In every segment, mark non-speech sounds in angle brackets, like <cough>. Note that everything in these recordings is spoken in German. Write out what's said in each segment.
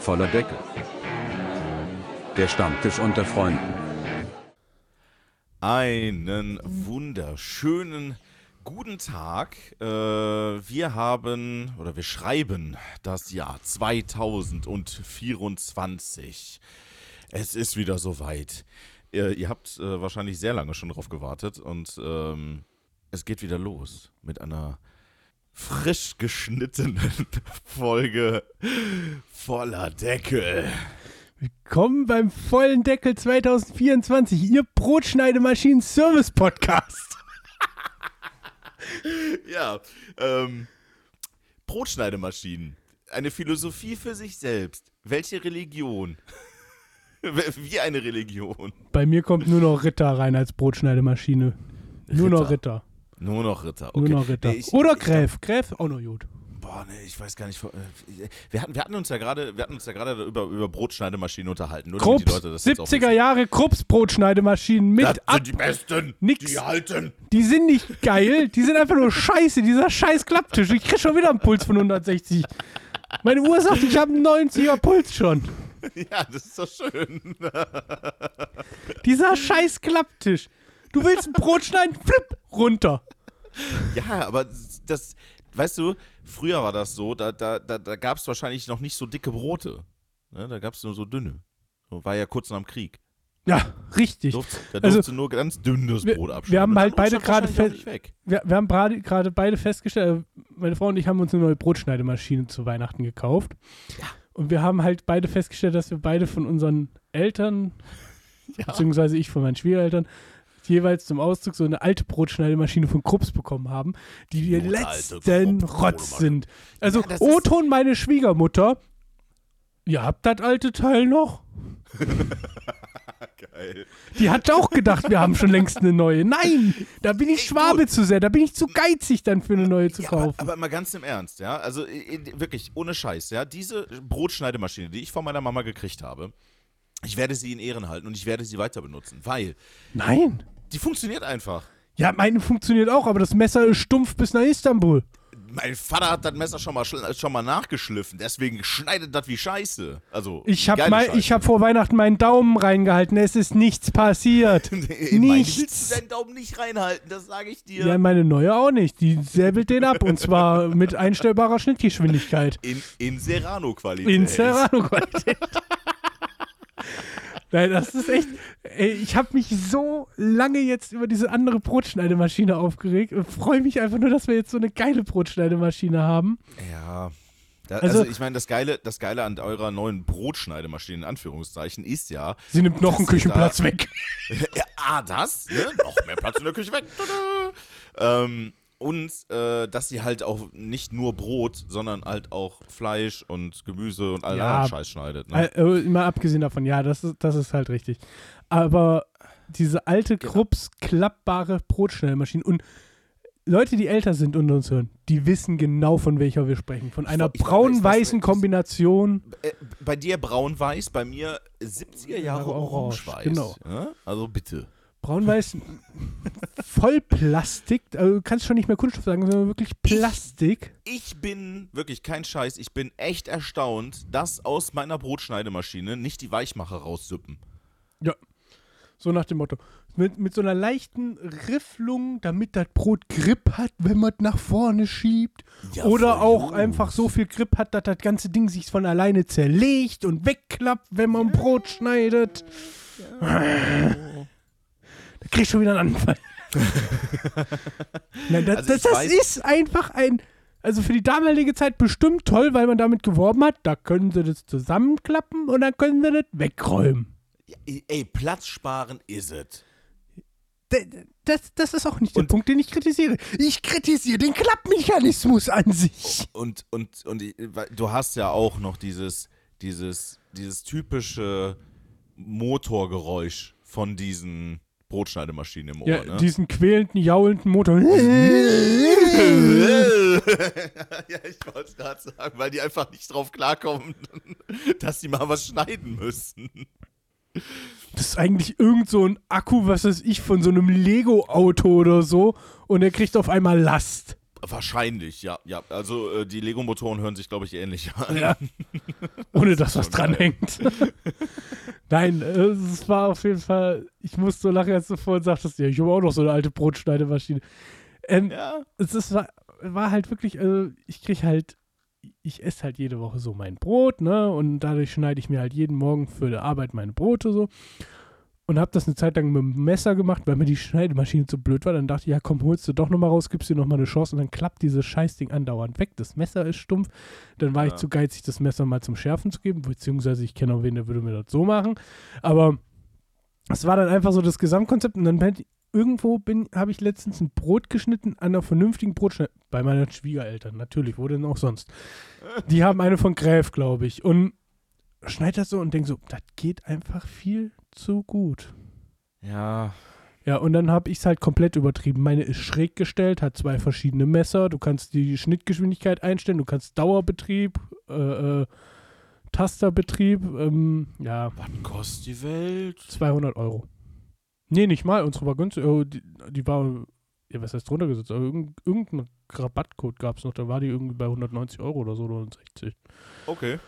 voller Deckel. Der Stammtisch unter Freunden. Einen wunderschönen guten Tag. Äh, wir haben oder wir schreiben das Jahr 2024. Es ist wieder soweit. Ihr, ihr habt äh, wahrscheinlich sehr lange schon drauf gewartet und ähm, es geht wieder los mit einer frisch geschnittenen <laughs> Folge voller Deckel. Willkommen beim vollen Deckel 2024, Ihr Brotschneidemaschinen-Service-Podcast. <laughs> ja, ähm, Brotschneidemaschinen. Eine Philosophie für sich selbst. Welche Religion? <laughs> Wie eine Religion. Bei mir kommt nur noch Ritter rein als Brotschneidemaschine. Nur Ritter. noch Ritter. Nur noch Ritter. Okay. Nur noch Ritter. Nee, ich- Oder ich- Gräf. Gräf auch noch gut. Boah, nee, ich weiß gar nicht. äh, Wir hatten, wir hatten uns ja gerade, wir hatten uns ja gerade über, über Brotschneidemaschinen unterhalten. Nur Krups, die Leute das jetzt auch 70er Jahre Krups Brotschneidemaschinen mit Das ab. sind die besten. Nix. Die halten. Die sind nicht geil, die sind einfach nur scheiße. Dieser scheiß Klapptisch. Ich krieg schon wieder einen Puls von 160. Meine Uhr sagt, ich habe einen 90er Puls schon. Ja, das ist doch schön. Dieser scheiß Klapptisch. Du willst ein Brot schneiden, flipp, runter. <laughs> Ja, aber das, weißt du, früher war das so, da, da, da, da gab es wahrscheinlich noch nicht so dicke Brote. Ne, da gab es nur so dünne. War ja kurz nach dem Krieg. Ja, richtig. Da Also, durfte nur ganz dünnes wir- Brot wir abschneiden. haben Und halt beide gerade fest-. Wir, wir haben gerade beide festgestellt, äh, meine Frau und ich haben uns eine neue Brotschneidemaschine zu Weihnachten gekauft. Und wir haben halt beide festgestellt, dass wir beide von unseren Eltern, <laughs> beziehungsweise ich von meinen Schwiegereltern, jeweils zum Auszug so eine alte Brotschneidemaschine von Krups bekommen haben, die alte letzten Rotz sind. Also Ja, O-Ton meine Schwiegermutter, ihr habt das alte Teil noch? <laughs> Geil. Die hat auch gedacht, wir haben schon längst eine neue. Nein, da bin ich Ey, Schwabe gut. zu sehr, da bin ich zu geizig dann für eine neue zu Ja, aber, kaufen. aber mal ganz im Ernst, ja. Also wirklich, ohne Scheiß, ja. Diese Brotschneidemaschine, die ich von meiner Mama gekriegt habe, ich werde sie in Ehren halten und ich werde sie weiter benutzen, weil Nein. Die funktioniert einfach. Ja, meine funktioniert auch, aber das Messer ist stumpf bis nach Istanbul. Mein Vater hat das Messer schon mal, schl- schon mal nachgeschliffen, deswegen schneidet das wie Scheiße. Also, Ich habe habe vor Weihnachten meinen Daumen reingehalten, es ist nichts passiert. <laughs> In meine willst nichts. du deinen Daumen nicht reinhalten, das sage ich dir. Ja, meine neue auch nicht. Die säbelt den ab und zwar mit einstellbarer Schnittgeschwindigkeit. in, in Serrano-Qualität. In Serrano-Qualität. <laughs> Nein, das ist echt. Ey, ich habe mich so lange jetzt über diese andere Brotschneidemaschine aufgeregt und freue mich einfach nur, dass wir jetzt so eine geile Brotschneidemaschine haben. Ja. Da, Also- also, ich meine, das Geile, das Geile an eurer neuen Brotschneidemaschine, in Anführungszeichen, ist ja, Sie nimmt noch einen Küchenplatz da- weg. <laughs> ja, ah, das, ne? Noch mehr Platz in der Küche weg. Tada. Ähm, und äh, dass sie halt auch nicht nur Brot, sondern halt auch Fleisch und Gemüse und all Ja. anderen Scheiß schneidet. Ne? Äh, äh, mal abgesehen davon, ja, das ist, das ist halt richtig. Aber diese alte Genau. Krups klappbare Brotschnellmaschine und Leute, die älter sind und uns hören, die wissen genau, von welcher wir sprechen. Von einer braun-weißen Kombination. Äh, bei dir braun-weiß, bei mir 70er Jahre Jahre orange, orange-weiß. genau. Ja? Also bitte. Braun-weiß, voll Plastik. Also du kannst schon nicht mehr Kunststoff sagen, sondern wirklich Plastik. Ich bin wirklich kein Scheiß, ich bin echt erstaunt, dass aus meiner Brotschneidemaschine nicht die Weichmacher raussippen. Ja. So nach dem Motto. Mit, mit so einer leichten Rifflung, damit das Brot Grip hat, wenn man es nach vorne schiebt. Ja, Oder auch gut. einfach so viel Grip hat, dass das ganze Ding sich von alleine zerlegt und wegklappt, wenn man Brot schneidet. <laughs> Da krieg ich schon wieder einen Anfall. <laughs> Nein, das, Also das, das ist einfach ein, also für die damalige Zeit bestimmt toll, weil man damit geworben hat, da können sie das zusammenklappen und dann können sie das wegräumen. Ey, Platz sparen is it. D- Das, das ist auch nicht der Und- Punkt, den ich kritisiere. Ich kritisiere den Klappmechanismus an sich. Und, und, und du hast ja auch noch dieses, dieses, dieses typische Motorgeräusch von diesen Brotschneidemaschinen im Ohr, Ja, ne? diesen quälenden, jaulenden Motor. <laughs> <laughs> ja, ich wollte es gerade sagen, weil die einfach nicht drauf klarkommen, <laughs> dass die mal was schneiden müssen. Das ist eigentlich irgend so ein Akku, was weiß ich, von so einem Lego-Auto oder so. Und er kriegt auf einmal Last. Wahrscheinlich, ja. ja. Also äh, die Lego-Motoren hören sich, glaube ich, ähnlich an. Ja. <laughs> Ohne dass Das was dranhängt. <laughs> Nein, äh, es war auf jeden Fall, ich musste so lachen, als du vorhin sagtest, ja, ich habe auch noch so eine alte Brotschneidemaschine. Ähm, Ja. es ist, war, war halt wirklich, also ich kriege halt, ich esse halt jede Woche so mein Brot, ne? Und dadurch schneide ich mir halt jeden Morgen für die Arbeit meine Brote so. Und habe das eine Zeit lang mit dem Messer gemacht, weil mir die Schneidemaschine zu blöd war. Dann dachte ich, ja komm, holst du doch nochmal raus, gibst dir nochmal eine Chance. Und dann klappt dieses Scheißding andauernd weg. Das Messer ist stumpf. Dann war ich Ja. zu geizig, das Messer mal zum Schärfen zu geben. Beziehungsweise ich kenne auch wen, der würde mir das so machen. Aber es war dann einfach so das Gesamtkonzept. Und dann ich, irgendwo bin, habe ich letztens ein Brot geschnitten an einer vernünftigen Brotschneide. Bei meinen Schwiegereltern, natürlich, wo denn auch sonst. Die haben eine von Gräf, glaube ich. Und schneid das so und denk so, das geht einfach viel zu gut. Ja. Ja, und dann habe ich es halt komplett übertrieben. Meine ist schräg gestellt, hat zwei verschiedene Messer. Du kannst die Schnittgeschwindigkeit einstellen, du kannst Dauerbetrieb, äh, äh, Tasterbetrieb, ähm, ja, Was kostet die Welt? 200 Euro. Nee, nicht mal, unsere war günstig. Oh, die, die war, ja, was heißt runtergesetzt? Aber irgendein, irgendein Rabattcode gab es noch, da war die irgendwie bei 190 Euro oder so, oder 160. Okay.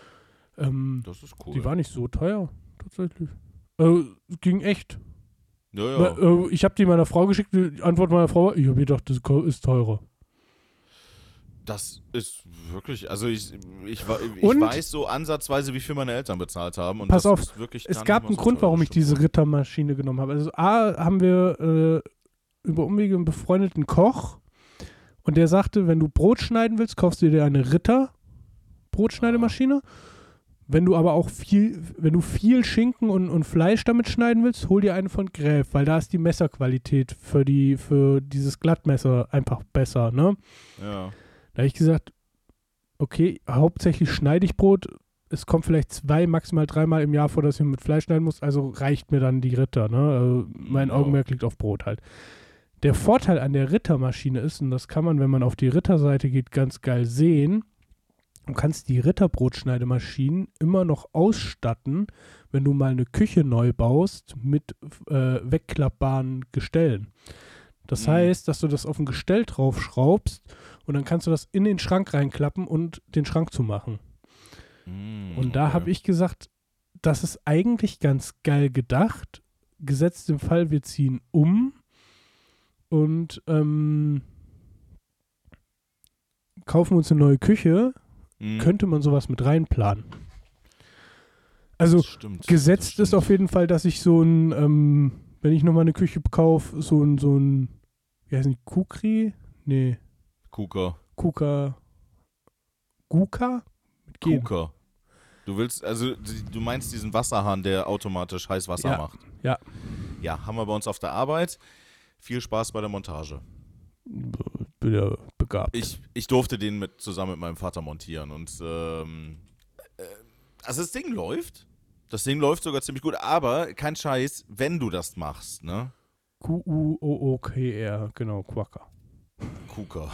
Ähm, Das ist cool. Die war nicht so teuer, tatsächlich. Äh, ging echt. ja, ja. Weil, äh, ich habe die meiner Frau geschickt, die Antwort meiner Frau war, ich habe gedacht, das ist teurer. Das ist wirklich, also ich, ich, ich Und- weiß so ansatzweise, wie viel meine Eltern bezahlt haben. Und Pass das auf, Es gab einen so Grund, warum ich diese. Rittermaschine genommen habe. Also A, haben wir äh, über Umwege einen befreundeten Koch und der sagte, wenn du Brot schneiden willst, kaufst du dir eine Ritter Brotschneidemaschine. Wenn du aber auch viel, wenn du viel Schinken und, und Fleisch damit schneiden willst, hol dir eine von Gräf, weil da ist die Messerqualität für die, für dieses Glattmesser einfach besser, ne? Ja. Da habe ich gesagt, okay, hauptsächlich schneide ich Brot. Es kommt vielleicht zwei, maximal dreimal im Jahr vor, dass ich mit Fleisch schneiden muss. Also reicht mir dann die Ritter. Ne? Also mein Ja. Augenmerk liegt auf Brot halt. Der Vorteil an der Rittermaschine ist, und das kann man, wenn man auf die Ritterseite geht, ganz geil sehen, du kannst die Ritterbrotschneidemaschinen immer noch ausstatten, wenn du mal eine Küche neu baust, mit äh, wegklappbaren Gestellen. Das Mhm. heißt, dass du das auf ein Gestell draufschraubst und dann kannst du das in den Schrank reinklappen und den Schrank zumachen. Mm, Und da okay. habe ich gesagt, das ist eigentlich ganz geil gedacht. Gesetzt im Fall, wir ziehen um und ähm, kaufen uns eine neue Küche, Mm, könnte man sowas mit reinplanen. Also stimmt, gesetzt ist auf jeden Fall, dass ich so ein, ähm, wenn ich nochmal eine Küche kaufe, so ein, so ein, wie heißt die, Kukri? Nee, Kuka. Kuka. Guka? Mit G. Kuka. Du willst, also du meinst diesen Wasserhahn, der automatisch Heißwasser Ja, macht. ja. Ja, haben wir bei uns auf der Arbeit. Viel Spaß bei der Montage. Bin ja begabt. Ich, ich durfte den mit, zusammen mit meinem Vater montieren und ähm, äh, also das Ding läuft. Das Ding läuft sogar ziemlich gut, aber kein Scheiß, wenn du das machst, ne? Q-U-O-O-K-R, genau, Quacker. Kuka.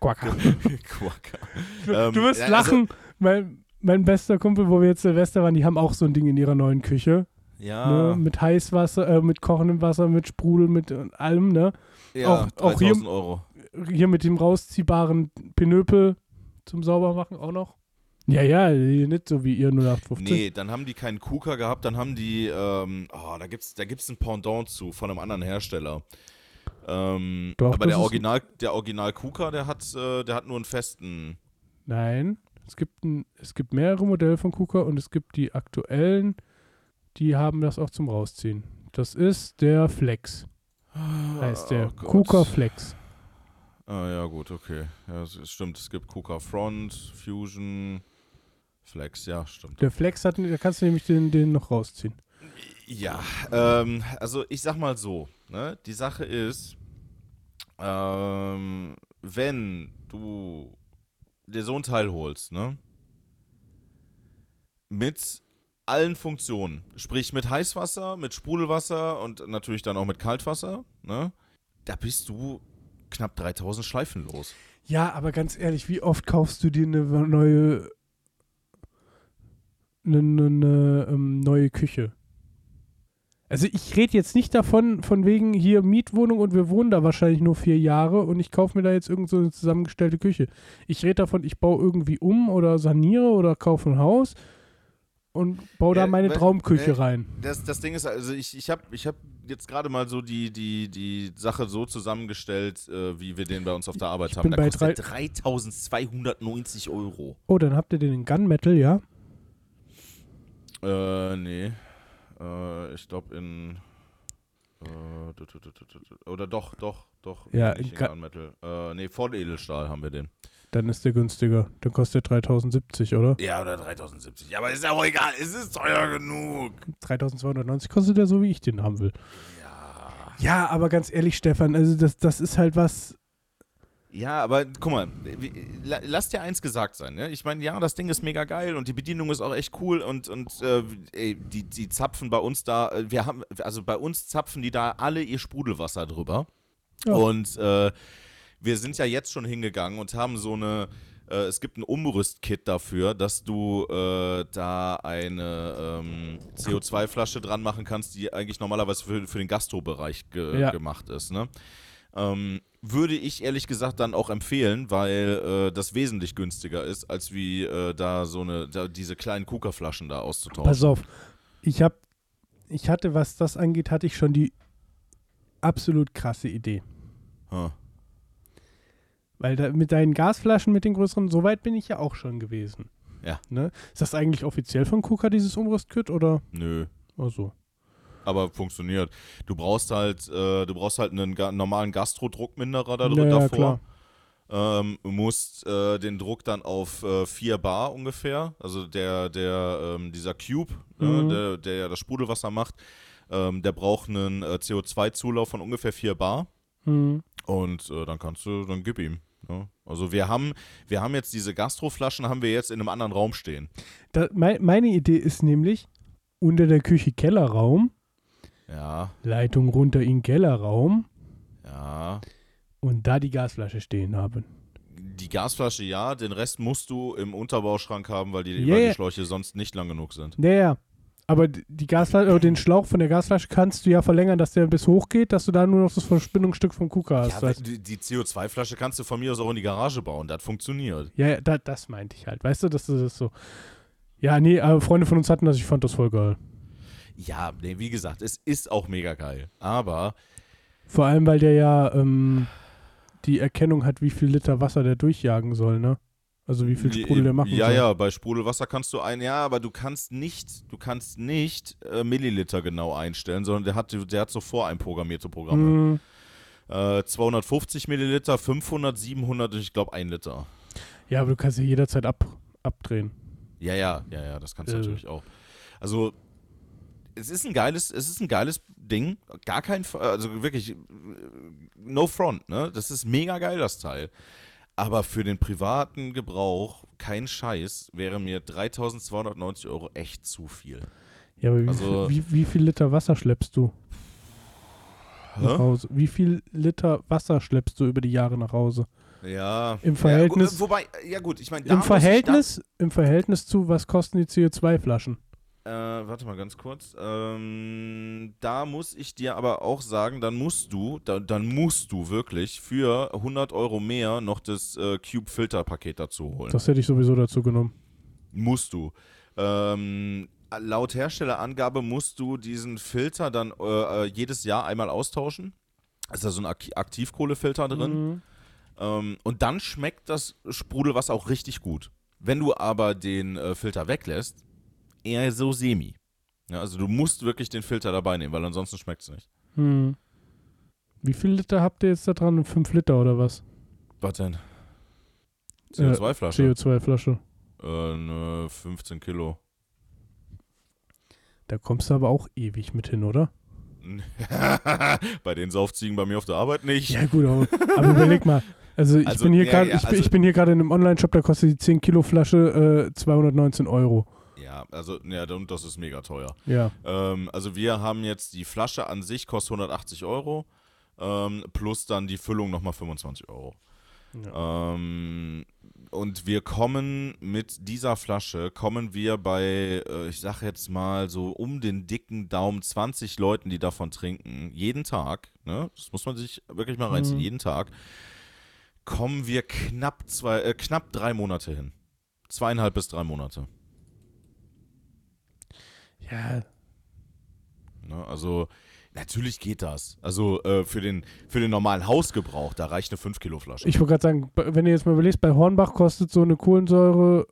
Quacker. <laughs> Quacker. Du, Ähm, du wirst ja, also- lachen. mein, mein bester Kumpel, wo wir jetzt Silvester waren, die haben auch so ein Ding in ihrer neuen Küche. Ja, Ne? Mit Heißwasser, äh, mit kochendem Wasser, mit Sprudel, mit äh, allem, ne? Ja auch- auch hier- 3000 Euro. Hier mit dem rausziehbaren Pinöpel zum Saubermachen auch noch. Ja, ja, nicht so wie ihr 0815. Nee, dann haben die keinen Kuka gehabt, dann haben die, ähm, oh, da gibt's, da gibt's ein Pendant zu von einem anderen Hersteller. Ähm, Doch, aber der Original, der Original Kuka, der hat, äh, der hat nur einen festen. Nein, es gibt, ein, es gibt mehrere Modelle von KUKA und es gibt die aktuellen, die haben das auch zum Rausziehen. Das ist der Flex, heißt der. Oh. KUKA Flex. Ah, ja, gut, okay. Ja, es es stimmt, es gibt Kuka Front, Fusion, Flex, ja, stimmt. Der Flex hat, da kannst du nämlich den, den noch rausziehen. Ja, ähm, also ich sag mal so, ne, die Sache ist, ähm, wenn du dir so ein Teil holst, ne, mit allen Funktionen, sprich mit Heißwasser, mit Sprudelwasser und natürlich dann auch mit Kaltwasser, ne, da bist du knapp 3000 Schleifen los. Ja, aber ganz ehrlich, wie oft kaufst du dir eine neue, eine, eine, eine ähm, neue Küche? Also ich rede jetzt nicht davon, von wegen hier Mietwohnung und wir wohnen da wahrscheinlich nur vier Jahre und ich kaufe mir da jetzt irgend so eine zusammengestellte Küche. Ich rede davon, ich baue irgendwie um oder saniere oder kaufe ein Haus und baue da Ja, meine Traumküche äh, rein. Das, das Ding ist, also ich, ich habe ich hab jetzt gerade mal so die, die, die Sache so zusammengestellt, äh, wie wir den bei uns auf der Arbeit Ich haben. bin Der bei kostet 3290 Euro. Oh, dann habt ihr den in Gunmetal, ja? Äh, nee. Äh, ich glaube in. Äh, oder doch, doch, doch. Ja, in in Gunmetal. Äh, nee, Volledelstahl haben wir den. Dann ist der günstiger. Dann kostet der 3070, oder? Ja, oder 3070. Ja, aber ist ja auch egal. Es ist teuer genug. 3290 kostet der so, wie ich den haben will. Ja. Ja, aber ganz ehrlich, Stefan, also das, das ist halt was. Ja, aber guck mal, lass dir eins gesagt sein. Ne? Ich meine, ja, das Ding ist mega geil und die Bedienung ist auch echt cool und, und äh, ey, die, die zapfen bei uns da, äh, wir haben, also bei uns zapfen die da alle ihr Sprudelwasser drüber. Ja. Und äh, wir sind ja jetzt schon hingegangen und haben so eine, äh, es gibt ein Umrüstkit dafür, dass du äh, da eine ähm, CO2-Flasche dran machen kannst, die eigentlich normalerweise für, für den Gastrobereich ge Ja. gemacht ist. Ne? Ähm, würde ich ehrlich gesagt dann auch empfehlen, weil äh, das wesentlich günstiger ist, als wie äh, da so eine, da, diese kleinen Kuka-Flaschen da auszutauschen. Pass auf. Ich hab, ich hatte, was das angeht, hatte ich schon die absolut krasse Idee. Huh. Weil da, mit deinen Gasflaschen, mit den größeren, so weit bin ich ja auch schon gewesen. Ja. Ne? Ist das eigentlich offiziell von KUKA, dieses Umrüstkit, oder? Nö. Ach so. Aber funktioniert. Du brauchst halt, äh, du brauchst halt einen ga normalen Gastrodruckminderer da drin Ja, davor. klar. Ähm, musst äh, den Druck dann auf äh, 4 Bar ungefähr, also der, der, ähm, dieser Cube, Mhm. äh, der, der ja das Sprudelwasser macht, ähm, der braucht einen äh, CO2-Zulauf von ungefähr 4 Bar. Hm. Und äh, dann kannst du, dann gib ihm. Ne? Also wir haben, wir haben jetzt diese Gastroflaschen, haben wir jetzt in einem anderen Raum stehen. Da, mei meine Idee ist nämlich, unter der Küche Kellerraum, Ja, Leitung runter in den Kellerraum ja. und da die Gasflasche stehen haben. Die Gasflasche ja, den Rest musst du im Unterbauschrank haben, weil die, Ja, weil die Schläuche sonst nicht lang genug sind. Naja, aber die Gasflasche, oder den Schlauch von der Gasflasche kannst du ja verlängern, dass der bis hoch geht, dass du da nur noch das Verspinnungsstück vom KUKA hast. Ja, die, die CO2-Flasche kannst du von mir aus auch in die Garage bauen, das funktioniert. Ja, ja da, das meinte ich halt. Weißt du, dass das ist so. Ja, nee, aber Freunde von uns hatten das, ich fand das voll geil. Ja, nee, wie gesagt, es ist auch mega geil. Aber Vor allem, weil der ja ähm, die Erkennung hat, wie viel Liter Wasser der durchjagen soll, ne? Also wie viel Sprudel der machen Ja, soll. ja, bei Sprudelwasser kannst du ein, ja, aber du kannst nicht, du kannst nicht äh, Milliliter genau einstellen, sondern der hat, der hat so voreinprogrammierte Programme. Hm, Äh, 250 Milliliter, 500, 700 und ich glaube 1 Liter. ja, aber du kannst ja jederzeit ab, abdrehen. Ja, ja, ja, ja, das kannst du Äh. natürlich auch. Also, es ist ein geiles, es ist ein geiles Ding. Gar kein, also wirklich, äh, no front, ne? Das ist mega geil, das Teil. Aber für den privaten Gebrauch, kein Scheiß, wäre mir 3290 Euro echt zu viel. Ja, aber wie, Also- viel, wie, wie viel Liter Wasser schleppst du nach Hä? Hause? Wie viel Liter Wasser schleppst du über die Jahre nach Hause? Ja. Im Verhältnis- Ja, wobei, ja gut, ich meine, Im Verhältnis, Im Verhältnis zu, was kosten die CO2-Flaschen? Äh, warte mal ganz kurz. Ähm, da muss ich dir aber auch sagen, dann musst du, da, dann musst du wirklich für 100 Euro mehr noch das äh, Cube Filter Paket dazu holen. Das hätte ich sowieso dazu genommen. musst du. Ähm, laut Herstellerangabe musst du diesen Filter dann äh, äh, jedes Jahr einmal austauschen. Ist da so ein Ak Aktivkohlefilter drin. Mhm. Ähm, und dann schmeckt das Sprudelwasser auch richtig gut. Wenn du aber den äh, Filter weglässt, eher so semi. Ja, also du musst wirklich den Filter dabei nehmen, weil ansonsten schmeckt es nicht. Hm. Wie viel Liter habt ihr jetzt da dran? 5 Liter oder was? Was denn? Äh, CO2-Flasche? CO2-Flasche. äh, ne, 15 Kilo. Da kommst du aber auch ewig mit hin, oder? <laughs> bei den Saufziegen bei mir auf der Arbeit nicht. Ja, gut, aber, aber überleg mal. Also ich Also, bin hier ja, gerade ja, also- ich bin hier gerade in einem Online-Shop, da kostet die 10 Kilo Flasche äh, 219 Euro. Ja, also, ja, und das ist mega teuer. Ja. Ähm, also wir haben jetzt die Flasche an sich kostet 180 Euro, ähm, plus dann die Füllung nochmal 25 Euro. Ähm, und wir kommen mit dieser Flasche, kommen wir bei, äh, ich sag jetzt mal so um den dicken Daumen 20 Leuten, die davon trinken, jeden Tag, ne? das muss man sich wirklich mal reinziehen, Mhm. jeden Tag, kommen wir knapp zwei, äh, knapp drei Monate hin. Zweieinhalb bis drei Monate. Ja, Ne? Also natürlich geht das. Also äh, für, den, für den normalen Hausgebrauch, da reicht eine 5 Kilo Flasche. ich wollte gerade sagen, wenn ihr jetzt mal überlegt, bei Hornbach kostet so eine Kohlensäure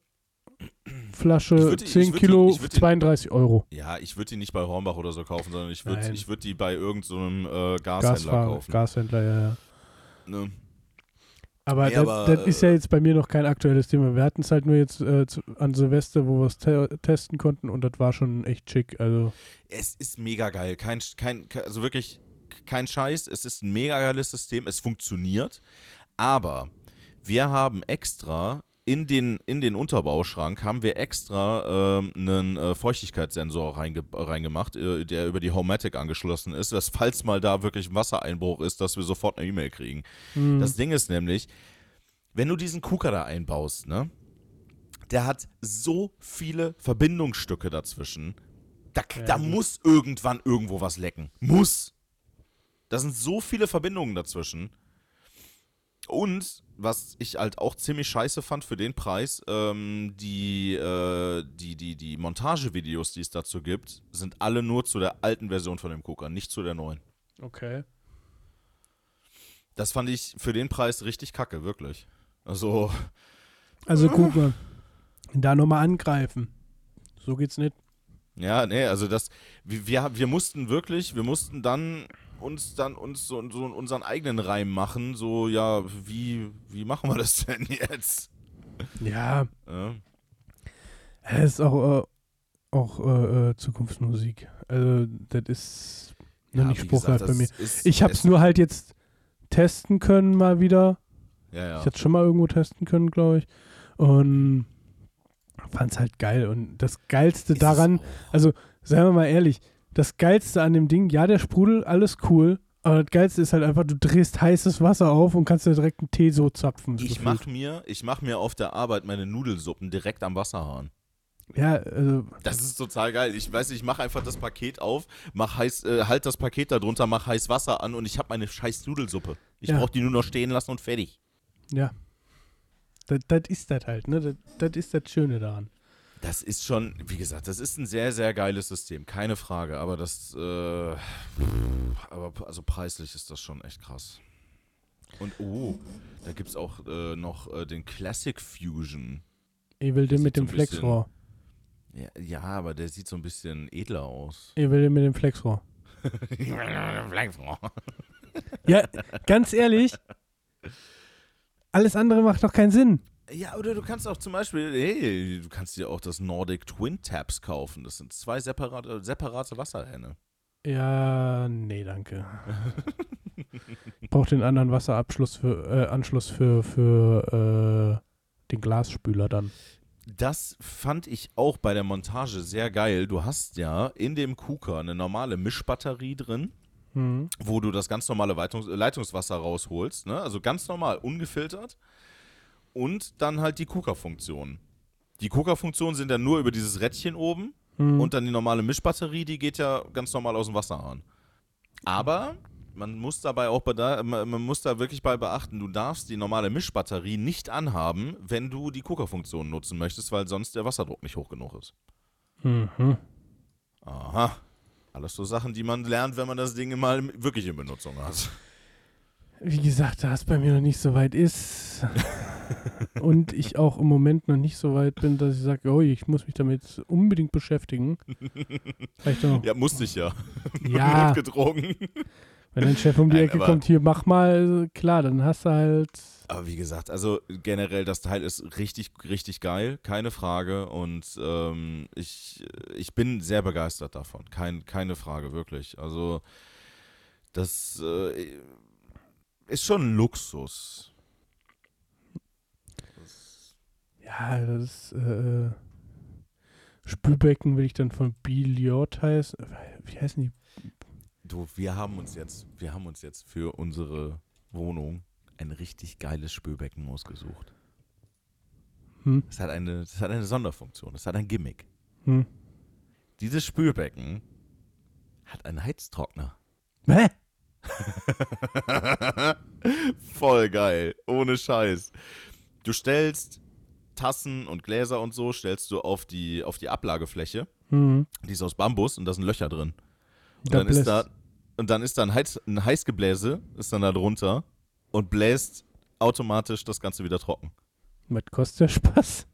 Flasche würd die- ich 10 würd die- Kilo ich würd die- 32 Euro. ja, ich würde die nicht bei Hornbach oder so kaufen, sondern ich würde würd die bei irgendeinem äh, Gashändler Gasfahrer, kaufen. Gashändler, ja, ja. Ne? Aber, Nee, das, aber, das ist ja jetzt bei mir noch kein aktuelles Thema. Wir hatten es halt nur jetzt äh, zu, an Silvester, wo wir es te testen konnten und das war schon echt schick. Also, Es ist mega geil. Kein, kein, ke- also wirklich kein Scheiß. Es ist ein mega geiles System. Es funktioniert. Aber wir haben extra in den, in den Unterbauschrank haben wir extra ähm, einen äh, Feuchtigkeitssensor reinge reingemacht, äh, der über die Homematic angeschlossen ist, dass falls mal da wirklich ein Wassereinbruch ist, dass wir sofort eine E-Mail kriegen. hm, Das Ding ist nämlich, wenn du diesen Kuka da einbaust, ne, der hat so viele Verbindungsstücke dazwischen. Da, Ja, da muss irgendwann irgendwo was lecken. Muss. Da sind so viele Verbindungen dazwischen. Und was ich halt auch ziemlich scheiße fand für den Preis, ähm, die, äh, die, die, die Montagevideos, die es dazu gibt, sind alle nur zu der alten Version von dem Kuka, nicht zu der neuen. okay. Das fand ich für den Preis richtig kacke, wirklich. Also, Also <laughs> guck mal, da nochmal angreifen. So geht's nicht. ja, nee, also das, wir, wir, wir mussten wirklich, wir mussten dann uns dann uns so, so unseren eigenen Reim machen, so, ja, wie, wie machen wir das denn jetzt? Ja, Ja, es ist auch, äh, auch äh, äh, Zukunftsmusik. Also, das ist noch Ja, nicht spruchreif bei mir. Ich hab's es- nur halt jetzt testen können mal wieder. Ja, ja. Ich hatte schon mal irgendwo testen können, glaube ich. Und fand's halt geil. Und das Geilste Ist es daran, also seien wir mal ehrlich, das Geilste an dem Ding, ja, der Sprudel, alles cool. Aber das Geilste ist halt einfach, du drehst heißes Wasser auf und kannst dir direkt einen Tee so zapfen. Ich mach mir, ich mach mir auf der Arbeit meine Nudelsuppen direkt am Wasserhahn. Ja, also, Das ist total geil. Ich weiß, ich mache einfach das Paket auf, mach heiß, äh, halt das Paket da drunter, mach heiß Wasser an und ich habe meine scheiß Nudelsuppe. Ich Ja. brauche die nur noch stehen lassen und fertig. ja. Das, das ist das halt, ne? Das, das ist das Schöne daran. Das ist schon, wie gesagt, das ist ein sehr, sehr geiles System, keine Frage. Aber das, äh, aber also preislich ist das schon echt krass. Und oh, da gibt es auch äh, noch äh, den Classic Fusion. Ich will den mit dem so Flexrohr. Ja, ja, aber der sieht so ein bisschen edler aus. Ich will den mit dem Flexrohr. <laughs> Ja, ganz ehrlich, alles andere macht doch keinen Sinn. Ja, oder du kannst auch zum Beispiel, hey, du kannst dir auch das Nordic Twin Taps kaufen. Das sind zwei separate, separate Wasserhähne. Ja, nee, danke. <laughs> Ich brauche den anderen Wasserabschluss für, äh, Anschluss für, für äh, den Glasspüler dann. Das fand ich auch bei der Montage sehr geil. Du hast ja in dem Kuka eine normale Mischbatterie drin, Mhm. wo du das ganz normale Leitungs Leitungswasser rausholst. Ne? Also ganz normal, ungefiltert. Und dann halt die Kuka-Funktion. Die Kuka-Funktionen sind dann nur über dieses Rädchen oben Mhm. Und dann die normale Mischbatterie, die geht ja ganz normal aus dem Wasserhahn. Aber man muss dabei auch bei da, man man muss da wirklich bei beachten, du darfst die normale Mischbatterie nicht anhaben, wenn du die Kuka-Funktion nutzen möchtest, weil sonst der Wasserdruck nicht hoch genug ist. Mhm. Aha. Alles so Sachen, die man lernt, wenn man das Ding mal wirklich in Benutzung hat. Wie gesagt, da es bei mir noch nicht so weit ist <laughs> und ich auch im Moment noch nicht so weit bin, dass ich sage, oh, ich muss mich damit unbedingt beschäftigen. Vielleicht auch, Ja, musste ich ja. Ja. <laughs> Notgedrungen. wenn dein Chef um die Nein, Ecke kommt, hier, mach mal, klar, dann hast du halt, Aber wie gesagt, also generell, das Teil ist richtig, richtig geil, keine Frage. Und ähm, ich, ich bin sehr begeistert davon. Kein, keine Frage, wirklich. Also, das äh, ist schon ein Luxus. Ja, das äh, Spülbecken will ich dann von Billiard heißen. Wie heißen die? Du, wir haben uns jetzt, wir haben uns jetzt für unsere Wohnung ein richtig geiles Spülbecken ausgesucht. Hm. Es hat eine, es hat eine Sonderfunktion, es hat ein Gimmick. Hm. Dieses Spülbecken hat einen Heiztrockner. Hä? <laughs> Voll geil, ohne Scheiß. Du stellst Tassen und Gläser und so, stellst du auf die, auf die Ablagefläche. Hm. Die ist aus Bambus und da sind Löcher drin. Und Da dann ist da, und dann ist da ein, Heiz, ein Heißgebläse, ist dann da drunter und bläst automatisch das Ganze wieder trocken. Was kostet der Spaß?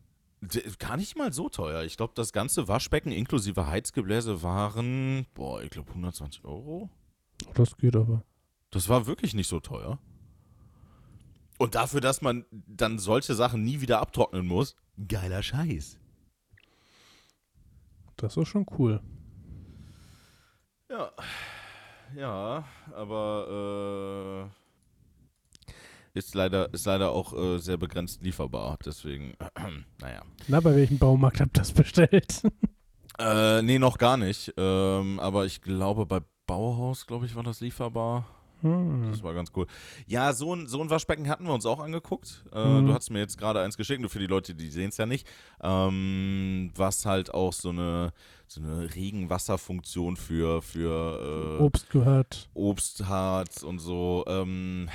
Gar nicht mal so teuer. Ich glaube, das ganze Waschbecken inklusive Heizgebläse waren, boah, ich glaube 120 Euro. Das geht aber. Das war wirklich nicht so teuer. Und dafür, dass man dann solche Sachen nie wieder abtrocknen muss, geiler Scheiß. Das ist schon cool. Ja, ja, aber äh, ist leider ist leider auch äh, sehr begrenzt lieferbar. Deswegen, <clears throat> naja. Na, bei welchem Baumarkt habt ihr das bestellt? <laughs> Äh, nee, noch gar nicht. Ähm, aber ich glaube, bei Bauhaus, glaube ich, war das lieferbar. Hm. Das war ganz cool. Ja, so ein, so ein Waschbecken hatten wir uns auch angeguckt. Äh, Mhm. Du hast mir jetzt gerade eins geschickt, nur für die Leute, die sehen es ja nicht. Ähm, was halt auch so eine, so eine Regenwasserfunktion für, für äh, Obst gehört. Obst hat und so. Ähm,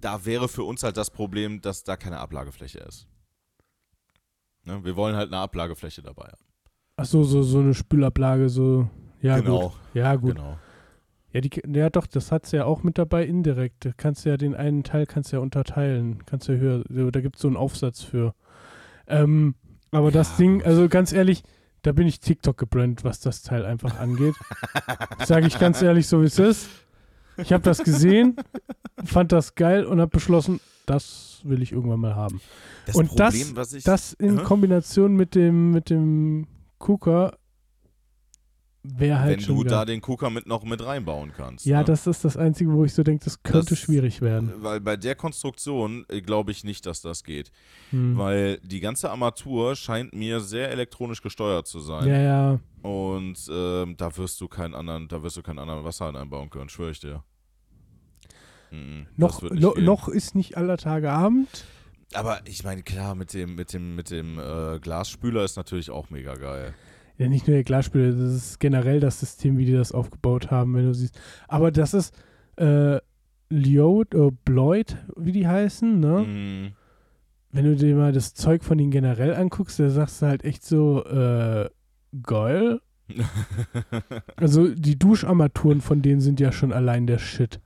da wäre für uns halt das Problem, dass da keine Ablagefläche ist. Ne? Wir wollen halt eine Ablagefläche dabei haben. Ach so, so, so eine Spülablage, so. Ja, genau, gut. Ja, gut. genau. Ja, die, ja, doch, das hat's ja auch mit dabei indirekt. Da kannst du ja den einen Teil kannst du ja unterteilen. Kannst du ja höher, da gibt's so einen Aufsatz für. Ähm, aber das Ja, Ding, gut. also ganz ehrlich, da bin ich TikTok gebrannt, was das Teil einfach angeht. <laughs> Sage ich ganz ehrlich, so wie es ist. Ich habe das gesehen, fand das geil und habe beschlossen, das will ich irgendwann mal haben. Das Und das- Problem, was ich. Das in Aha. Kombination mit dem, mit dem KUKA wäre halt wenn schon du geil. da den KUKA mit noch mit reinbauen kannst. Ja, ne? das ist das Einzige, wo ich so denke, das könnte Das- schwierig werden. Weil bei der Konstruktion äh, glaube ich nicht, dass das geht. Hm. Weil die ganze Armatur scheint mir sehr elektronisch gesteuert zu sein. Ja, ja. Und ähm, da wirst du keinen anderen, da wirst du keinen anderen Wasserhahn einbauen können, schwöre ich dir. Mhm, Noch, no, noch ist nicht aller Tage Abend. Aber ich meine, klar, mit dem, mit dem, mit dem äh, Glasspüler ist natürlich auch mega geil. Ja, nicht nur der Glasspieler, das ist generell das System, wie die das aufgebaut haben, wenn du siehst. Aber das ist äh, Liod, äh, Bloyd, wie die heißen, ne? Mhm. Wenn du dir mal das Zeug von ihnen generell anguckst, da sagst du halt echt so, äh, geil. <laughs> Also die Duscharmaturen von denen sind ja schon allein der Shit.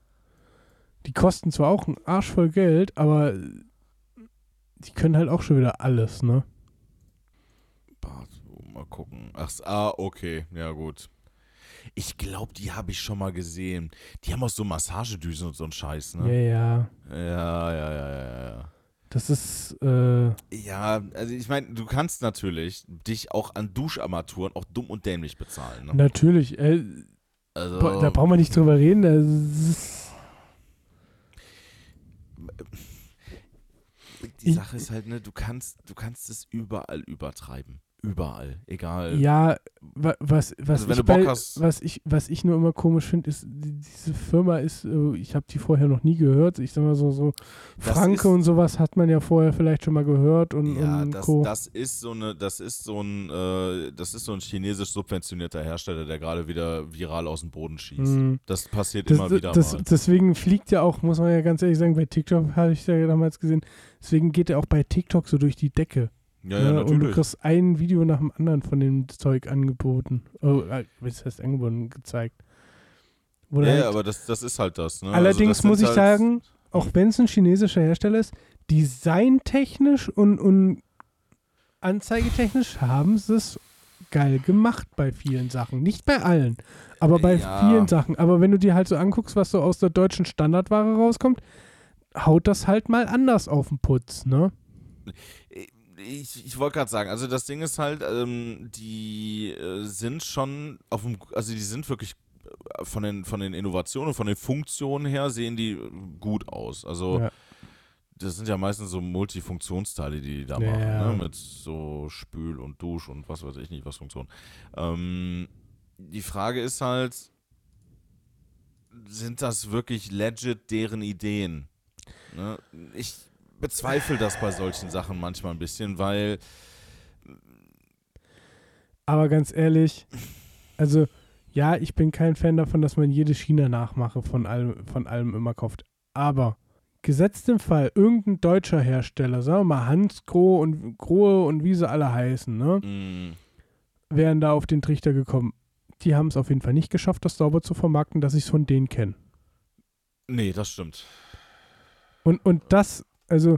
Die kosten zwar auch einen Arsch voll Geld, aber die können halt auch schon wieder alles, ne? Mal gucken. Ach, ah, okay, ja gut. Ich glaube, die habe ich schon mal gesehen. Die haben auch so Massagedüsen und so einen Scheiß, Ja, ne? ja. Ja, ja, ja, ja, ja. Das ist, äh, Ja, also ich meine, du kannst natürlich dich auch an Duscharmaturen auch dumm und dämlich bezahlen. Ne? natürlich. Äh, Also, da brauchen wir nicht drüber reden. Die Sache ist halt, ne, du kannst, du kannst es überall übertreiben. Überall. Egal. ja, wa- was, was, Also ich bei, was, ich, was ich nur immer komisch finde, ist, die, diese Firma ist, äh, ich habe die vorher noch nie gehört. Ich sag mal so, so Das Franke ist- und sowas hat man ja vorher vielleicht schon mal gehört und, Ja, und das, Co. das ist so eine, das ist so ein, äh, das ist so ein chinesisch subventionierter Hersteller, der gerade wieder viral aus dem Boden schießt. Mhm. Das passiert Das, immer wieder das, mal. deswegen fliegt ja auch, muss man ja ganz ehrlich sagen, bei TikTok habe ich ja damals gesehen, deswegen geht er auch bei TikTok so durch die Decke. Ja, ja, ne? und du natürlich. kriegst ein Video nach dem anderen von dem Zeug angeboten. Oh, äh, was heißt angeboten, gezeigt. Wo Ja, halt, ja, aber das, das ist halt das. Ne? Also allerdings das sind muss ich halt, sagen, auch wenn es ein chinesischer Hersteller ist, designtechnisch und, und anzeigetechnisch haben sie es geil gemacht bei vielen Sachen. Nicht bei allen, aber bei Ja. vielen Sachen. Aber wenn du dir halt so anguckst, was so aus der deutschen Standardware rauskommt, haut das halt mal anders auf den Putz, ne? Ich, ich wollte gerade sagen, also das Ding ist halt, ähm, die äh, sind schon auf dem, also die sind wirklich äh, von den, von den Innovationen, von den Funktionen her sehen die äh, gut aus. Also Ja. das sind ja meistens so Multifunktionsteile, die die da Ja. machen, ne? mit so Spül und Dusch und was weiß ich nicht, was Funktion. Ähm, die Frage ist halt, sind das wirklich legit deren Ideen? Ne? Ich bezweifle das bei solchen Sachen manchmal ein bisschen, weil Aber ganz ehrlich, also ja, ich bin kein Fan davon, dass man jede China-Nachmache von allem, von allem immer kauft. Aber gesetzt im Fall, irgendein deutscher Hersteller, sagen wir mal Hans Grohe und Grohe und wie sie alle heißen, ne, mh, wären da auf den Trichter gekommen. Die haben es auf jeden Fall nicht geschafft, das sauber zu vermarkten, dass ich es von denen kenne. nee, das stimmt. Und, und das, also,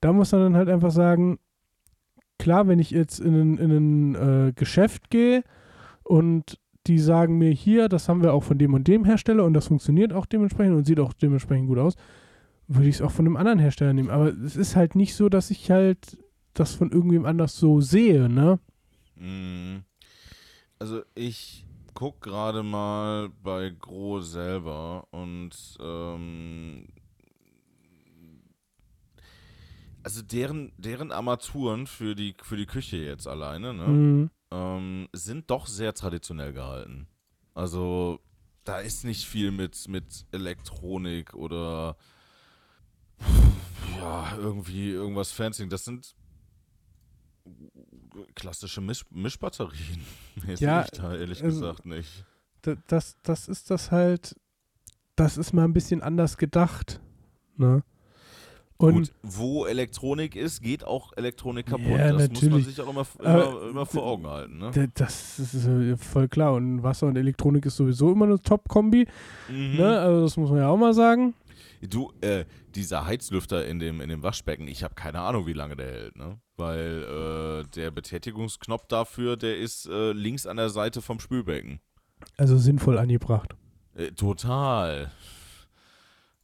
da muss man dann halt einfach sagen, klar, wenn ich jetzt in ein, in ein äh, Geschäft gehe und die sagen mir hier, das haben wir auch von dem und dem Hersteller und das funktioniert auch dementsprechend und sieht auch dementsprechend gut aus, würde ich es auch von einem anderen Hersteller nehmen. Aber es ist halt nicht so, dass ich halt das von irgendwem anders so sehe, ne? Mm. Also ich guck gerade mal bei Gro selber und ähm, also deren, deren Armaturen für die, für die Küche jetzt alleine, ne, Mhm. ähm, sind doch sehr traditionell gehalten. Also da ist nicht viel mit, mit Elektronik oder ja, irgendwie irgendwas fancy. Das sind klassische Misch Mischbatterien. <laughs> Mehr Ja, ich da ehrlich also- gesagt nicht. Da- Das, das ist das halt, das ist mal ein bisschen anders gedacht, ne? Und Gut, wo Elektronik ist, geht auch Elektronik kaputt. Ja, das muss man natürlich. sich auch immer, immer, immer vor Augen halten. Ne? das ist äh, voll klar. Und Wasser und Elektronik ist sowieso immer eine Top-Kombi, Mhm. ne? Also das muss man ja auch mal sagen. Du, äh, dieser Heizlüfter in dem, in dem Waschbecken, ich habe keine Ahnung, wie lange der hält, ne? Weil äh, der Betätigungsknopf dafür, der ist äh, links an der Seite vom Spülbecken. Also sinnvoll angebracht. Äh, total.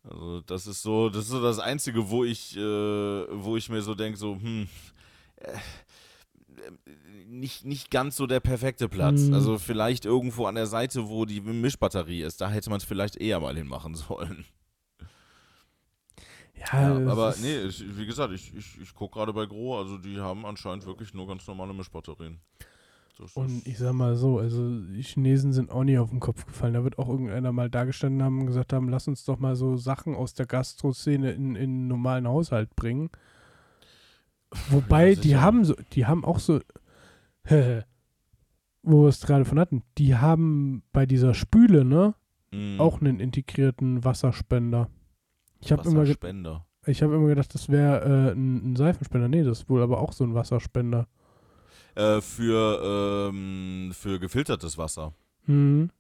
Also das ist so, das ist so das Einzige, wo ich, äh, wo ich mir so denke, so, hm, äh, nicht, nicht ganz so der perfekte Platz. Mhm. Also vielleicht irgendwo an der Seite, wo die Mischbatterie ist, da hätte man es vielleicht eher mal hinmachen <laughs> sollen. Ja, Ja, aber nee, ich, wie gesagt, ich, ich, ich gucke gerade bei Gro, also die haben anscheinend wirklich nur ganz normale Mischbatterien. Das Und ich sag mal so, also die Chinesen sind auch nie auf den Kopf gefallen. Da wird auch irgendeiner mal dagestanden haben und gesagt haben, lass uns doch mal so Sachen aus der Gastro-Szene in, in einen normalen Haushalt bringen. Wobei, Ja, die haben so, die haben auch so, <laughs> wo wir es gerade von hatten, die haben bei dieser Spüle, ne, Mm, auch einen integrierten Wasserspender. Ich habe immer, ge ich hab immer gedacht, das wäre äh, ein, ein Seifenspender. Nee, das ist wohl aber auch so ein Wasserspender. Äh, für, ähm, für gefiltertes Wasser. Mhm.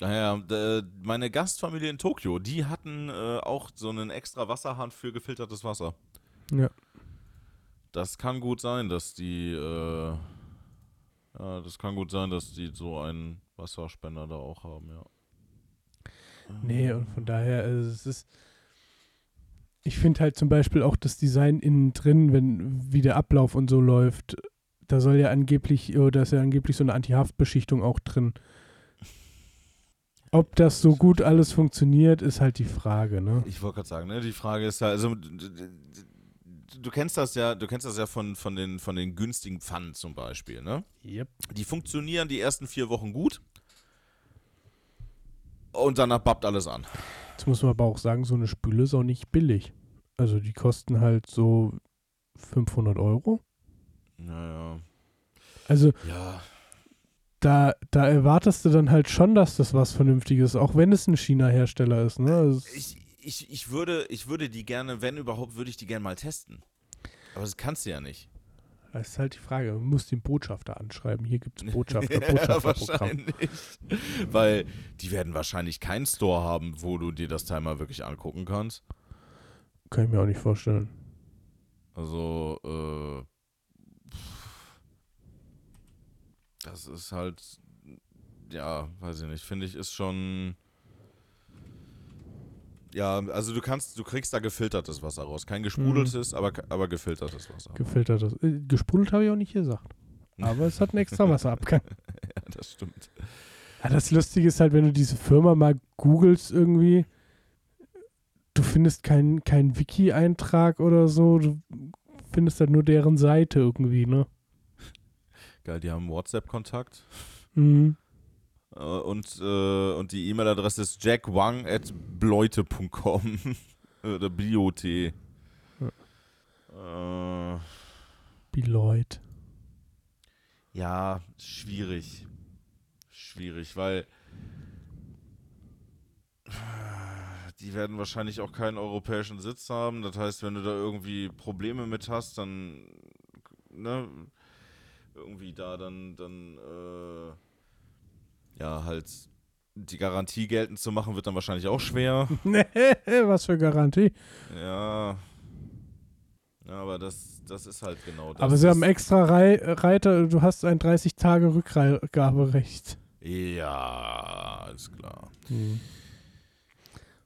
Naja, d- meine Gastfamilie in Tokio, die hatten äh, auch so einen extra Wasserhahn für gefiltertes Wasser. Ja. Das kann gut sein, dass die, äh, ja, das kann gut sein, dass die so einen Wasserspender da auch haben, ja. Nee, und von daher, also es ist. Ich finde halt zum Beispiel auch das Design innen drin, wenn wie der Ablauf und so läuft, da soll ja angeblich, oder da ist ja angeblich so eine Anti-Haftbeschichtung auch drin. Ob das so gut alles funktioniert, ist halt die Frage, ne? Ich wollte gerade sagen, ne, die Frage ist ja, also du kennst das ja, du kennst das ja von, von, den, von den günstigen Pfannen zum Beispiel, ne? Yep. Die funktionieren die ersten vier Wochen gut und danach babbt alles an. Jetzt muss man aber auch sagen, so eine Spüle ist auch nicht billig. Also die kosten halt so 500 Euro. Naja. Also Ja. da, da erwartest du dann halt schon, dass das was Vernünftiges ist, auch wenn es ein China-Hersteller ist, ne? Also Ich, ich, ich, würde, ich würde die gerne, wenn überhaupt, würde ich die gerne mal testen. Aber das kannst du ja nicht. Das ist halt die Frage. Man muss den Botschafter anschreiben. Hier gibt es <laughs> Botschafter, ja, Botschafterprogramm. wahrscheinlich. Weil die werden wahrscheinlich keinen Store haben, wo du dir das Teil mal wirklich angucken kannst. Kann ich mir auch nicht vorstellen. Also, äh, das ist halt, ja, weiß ich nicht, finde ich, ist schon. Ja, also du kannst, du kriegst da gefiltertes Wasser raus. Kein gesprudeltes, aber, aber gefiltertes Wasser. Gefiltertes. Äh, gesprudelt habe ich auch nicht gesagt. Aber es hat einen extra <laughs> Wasserabgang. ja, das stimmt. Ja, das Lustige ist halt, wenn du diese Firma mal googelst irgendwie, du findest keinen kein Wiki-Eintrag oder so, du findest halt nur deren Seite irgendwie, ne? Geil, die haben WhatsApp-Kontakt. Mhm. Äh, und, äh, und die E-Mail-Adresse ist jackwang at bleute.com. <laughs> Oder Bio-Tee. Äh, Beloit. ja, schwierig. Schwierig, weil die werden wahrscheinlich auch keinen europäischen Sitz haben. Das heißt, wenn du da irgendwie Probleme mit hast, dann ne, irgendwie da dann, dann äh, ja, halt die Garantie geltend zu machen, wird dann wahrscheinlich auch schwer. <laughs> Nee, was für Garantie. Ja. Ja, aber das, das ist halt genau das. Aber sie haben extra Rei Reiter, du hast ein 30-Tage-Rückgaberecht. Ja, ist klar.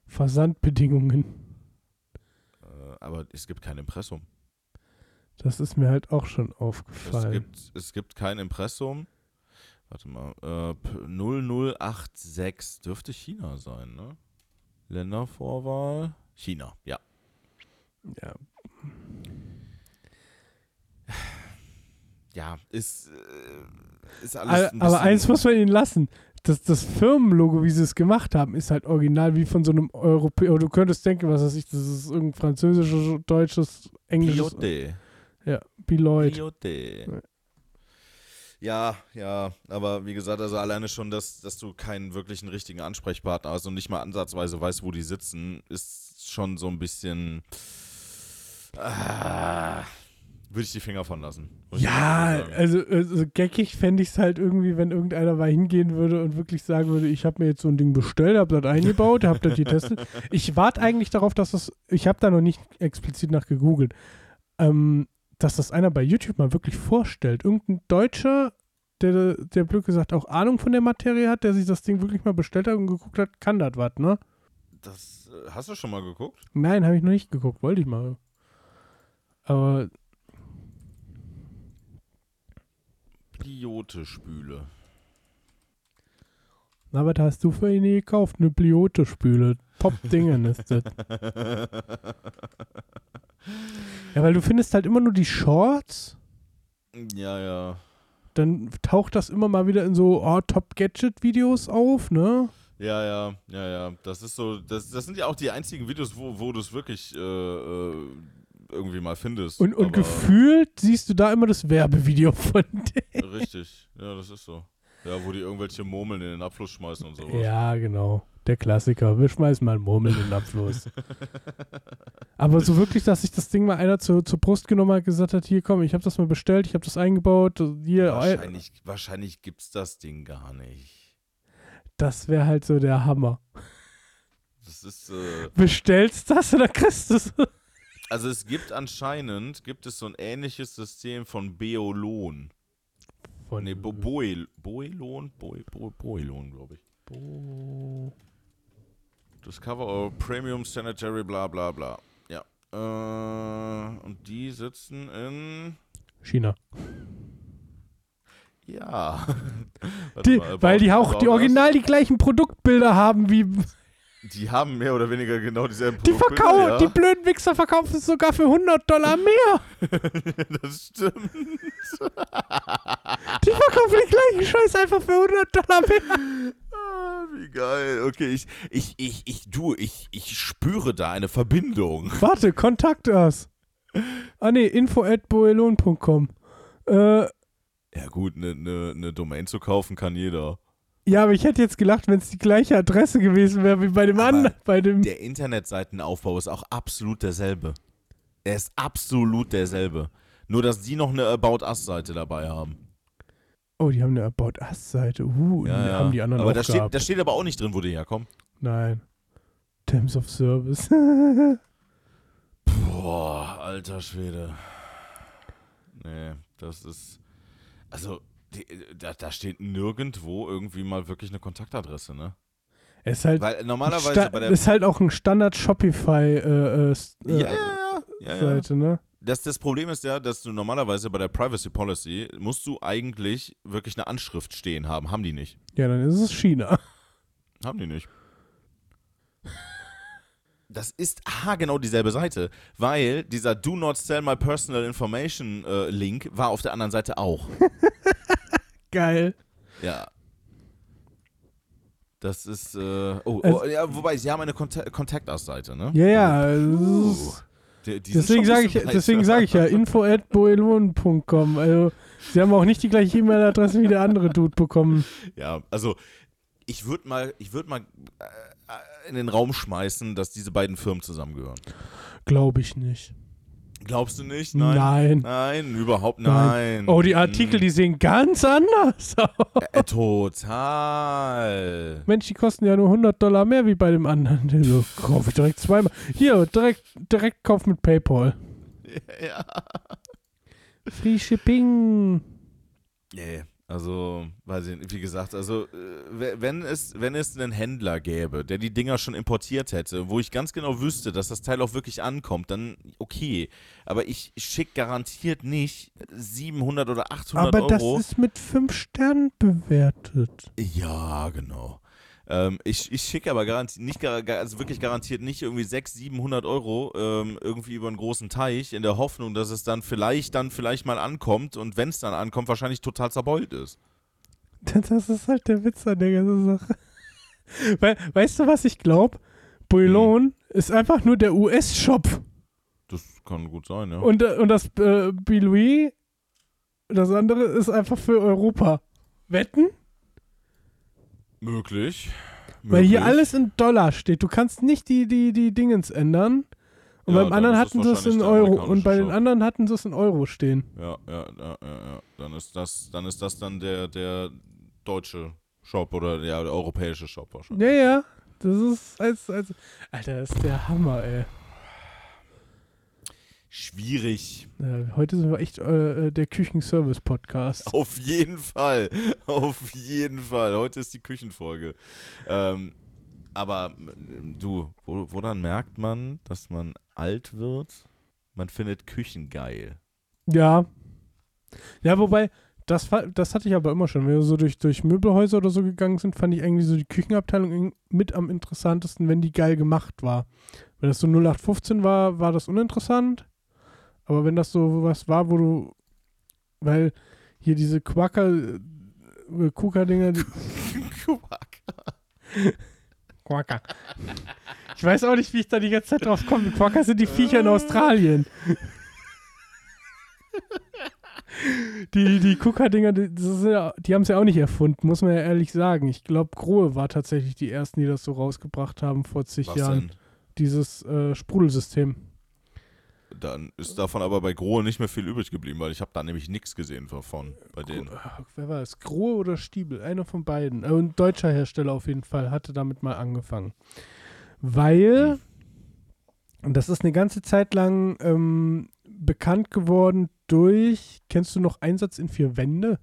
Versandbedingungen. Äh, aber es gibt kein Impressum. Das ist mir halt auch schon Es aufgefallen. gibt, es gibt kein Impressum. Warte mal. Äh, P- 0086 dürfte China sein, ne? Ländervorwahl. China, ja. ja. Ja, ist, äh, ist alles Aber, aber eins muss man ihnen lassen. Das, das Firmenlogo, wie sie es gemacht haben, ist halt original wie von so einem Europäer. Du könntest denken, was weiß ich, das ist irgendein französisches, deutsches, englisches. Piote. Ja, Beloit. Piote. Ja, ja, aber wie gesagt, also alleine schon, dass, dass du keinen wirklichen richtigen Ansprechpartner hast und nicht mal ansatzweise weißt, wo die sitzen, ist schon so ein bisschen. Ah, würde ich die Finger von lassen. Ja, also, also geckig fände ich es halt irgendwie, wenn irgendeiner mal hingehen würde und wirklich sagen würde, ich habe mir jetzt so ein Ding bestellt, habe das eingebaut, habe das getestet. <laughs> Ich warte eigentlich darauf, dass das, ich habe da noch nicht explizit nach gegoogelt, ähm, dass das einer bei YouTube mal wirklich vorstellt. Irgendein Deutscher, der, der blöd gesagt auch Ahnung von der Materie hat, der sich das Ding wirklich mal bestellt hat und geguckt hat, kann das was, ne? Das äh, hast du schon mal geguckt? Nein, habe ich noch nicht geguckt, wollte ich mal. Aber Biote-Spüle. Na, was hast du für eine gekauft? Eine Bliote-Spüle. Top-Dingen ist das. Ja, weil du findest halt immer nur die Shorts, Ja, ja. dann taucht das immer mal wieder in so oh, Top-Gadget-Videos auf, ne? Ja, ja, ja, ja. Das ist so, das, das sind ja auch die einzigen Videos, wo, wo du es wirklich äh, äh, irgendwie mal findest. Und, und gefühlt siehst du da immer das Werbevideo von <laughs> denen. Richtig, ja, das ist so. Ja, wo die irgendwelche Murmeln in den Abfluss schmeißen und sowas. Ja, genau. Der Klassiker. Wir schmeißen mal einen Murmel in den Abfluss. <laughs> Aber so wirklich, dass sich das Ding mal einer zur, zur Brust genommen hat, gesagt hat, hier komm, ich habe das mal bestellt, ich habe das eingebaut, hier, Wahrscheinlich, wahrscheinlich gibt's das Ding gar nicht. das wäre halt so der Hammer. Das ist, äh, Bestellst das oder kriegst du es? also es gibt anscheinend, gibt es so ein ähnliches System von Beolon. Von Nee, Bo Boel, Boelon? Bo Bo Boelon, glaube ich. Bo Discover or Premium Sanitary, bla bla bla. Ja. Äh, und die sitzen in. China. Ja. <laughs> Die, mal, weil die auch die original die gleichen Produktbilder haben wie Die haben mehr oder weniger genau dieselben die Produktbilder, verkaufen, ja. die blöden Wichser verkaufen es sogar für 100 Dollar mehr. <laughs> Das stimmt. Die verkaufen den gleichen Scheiß einfach für 100 Dollar mehr. Ah, wie geil. Okay, ich, ich, ich, ich, du, ich, ich spüre da eine Verbindung. Warte, kontakt us. Ah nee, info at boelon.com. Äh, Ja gut, eine ne, ne Domain zu kaufen kann jeder. Ja, aber ich hätte jetzt gelacht, wenn es die gleiche Adresse gewesen wäre wie bei dem anderen, bei dem Der Internetseitenaufbau ist auch absolut derselbe. Er ist absolut derselbe. Nur, dass die noch eine About Us-Seite dabei haben. Oh, die haben eine About Us Seite. Uh, Ja, ja. haben die anderen Aber auch da steht, da steht aber auch nicht drin, wo die herkommen. Nein. Terms of Service. <laughs> Boah, alter Schwede. Nee, das ist. Also, da, da steht nirgendwo irgendwie mal wirklich eine Kontaktadresse, ne? Es ist halt, Weil normalerweise Sta- bei der. ist halt auch ein Standard Shopify äh, äh, äh, ja, ja, ja. Seite, ne? Das, das Problem ist ja, dass du normalerweise bei der Privacy Policy musst du eigentlich wirklich eine Anschrift stehen haben. Haben die nicht. Ja, dann ist es China. <laughs> Haben die nicht. Das ist genau dieselbe Seite, weil dieser Do Not Sell My Personal Information äh, Link war auf der anderen Seite auch. <laughs> Geil. Ja. Das ist, äh, oh, Also- oh, ja, wobei, sie haben eine Konta Contact Us-Seite, ne? Ja, ja. Uh, die, die sind Deswegen sage ich, deswegen sage ich ja, <laughs> info at boelon.com. Also, sie haben auch nicht die gleiche E-Mail-Adresse wie der andere Dude bekommen. Ja, also ich würde mal, ich würde mal äh, in den Raum schmeißen, dass diese beiden Firmen zusammengehören. Glaube ich nicht. Glaubst du nicht? Nein. Nein, überhaupt Nein. nein. Oh, die Artikel, die sehen ganz anders <laughs> aus. Äh, total. Mensch, die kosten ja nur 100 Dollar mehr wie bei dem anderen. <laughs> So, kaufe ich direkt zweimal. Hier, direkt, direkt kauf mit PayPal. <laughs> Ja. Free Shipping. Nee, also, weiß ich nicht, wie gesagt, also, äh, we- wenn es, wenn es einen Händler gäbe, der die Dinger schon importiert hätte, wo ich ganz genau wüsste, dass das Teil auch wirklich ankommt, dann okay. Aber ich schicke garantiert nicht 700 oder 800 Aber das Euro. ist mit 5 Sternen bewertet. Ja, genau. Ähm, ich ich schicke aber garantiert, nicht, also wirklich garantiert nicht irgendwie 600, 700 Euro ähm, irgendwie über einen großen Teich in der Hoffnung, dass es dann vielleicht, dann vielleicht mal ankommt und wenn es dann ankommt, wahrscheinlich total zerbeult ist. Das ist halt der Witz an der ganzen Sache. <laughs> We weißt du, was ich glaube? Boulon ist einfach nur der US-Shop. Das kann gut sein, ja. Und, äh, und das äh, Bilui, das andere, ist einfach für Europa. Wetten? Möglich. Weil hier alles in Dollar steht. Du kannst nicht die, die, die Dingens ändern. Und Ja, beim anderen hatten sie es in der Euro. Und bei den Shop. anderen hatten sie es in Euro stehen. Ja, ja, ja, ja, ja. Dann ist das, dann ist das dann der, der deutsche Shop oder ja, der europäische Shop wahrscheinlich. Ja, ja. Das ist als, als. Alter, das ist der Hammer, ey. Schwierig. Ja, heute sind wir echt äh, äh, der Küchenservice-Podcast. Auf jeden Fall. Auf jeden Fall. Heute ist die Küchenfolge. Ähm, aber ähm, du, wo, woran merkt man, dass man alt wird? Man findet Küchen geil. Ja. Ja, wobei, das, das hatte ich aber immer schon. Wenn wir so durch, durch Möbelhäuser oder so gegangen sind, fand ich eigentlich so die Küchenabteilung mit am interessantesten, wenn die geil gemacht war. Wenn das so 0815 war, war das uninteressant. Aber wenn das so was war, wo du, weil hier diese Quacker, äh, Kuka-Dinger, die, <laughs> Quacker. Ich weiß auch nicht, wie ich da die ganze Zeit drauf komme. Quacker sind die Viecher in Australien. Die, die Kuka-Dinger, die, ja, die haben es ja auch nicht erfunden, muss man ja ehrlich sagen. Ich glaube, Grohe war tatsächlich die ersten, die das so rausgebracht haben vor zig Was Jahren. denn? Dieses äh, Sprudelsystem. Dann ist davon aber bei Grohe nicht mehr viel übrig geblieben, weil ich habe da nämlich nichts gesehen davon bei denen. Äh, Wer war es? Grohe oder Stiebel? Einer von beiden. Äh, ein deutscher Hersteller auf jeden Fall hatte damit mal angefangen. Weil, und das ist eine ganze Zeit lang ähm, bekannt geworden durch, kennst du noch Einsatz in vier Wände?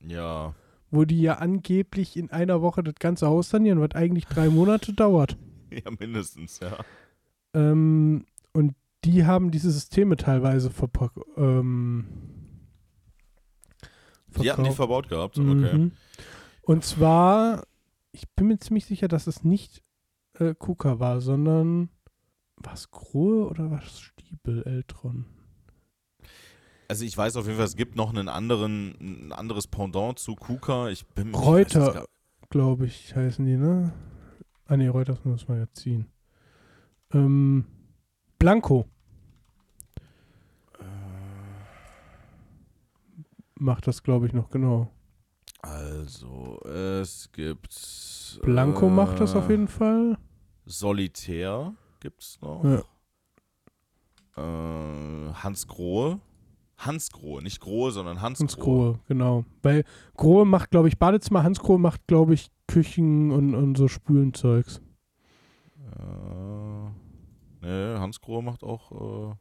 Ja. Wo die ja angeblich in einer Woche das ganze Haus sanieren, was eigentlich drei Monate dauert. <laughs> Ja, mindestens, ja. Ähm, und die haben diese Systeme teilweise verpackt. Ähm, Die hatten die verbaut gehabt, okay. Mhm. Und zwar, ich bin mir ziemlich sicher, dass es nicht äh, KUKA war, sondern war es Grohe oder war es Stiebel, Eltron? Also ich weiß auf jeden Fall, es gibt noch einen anderen, ein anderes Pendant zu Kuka. Ich bin Reuter, glaube ich, heißen die, ne? Ah ne, Reuters muss man ja ziehen. Ähm, Blanco macht das, glaube ich, noch genau. Also, es gibt. Blanco äh, macht das auf jeden Fall. Solitär gibt's noch. Ja. Äh, Hans Grohe. Hans Grohe, nicht Grohe, sondern Hans, Hans Grohe. Grohe, genau. Weil Grohe macht, glaube ich, Badezimmer, Hans Grohe macht, glaube ich, Küchen und, und so Spülenzeugs. Äh, nee, Hans Grohe macht auch. Äh,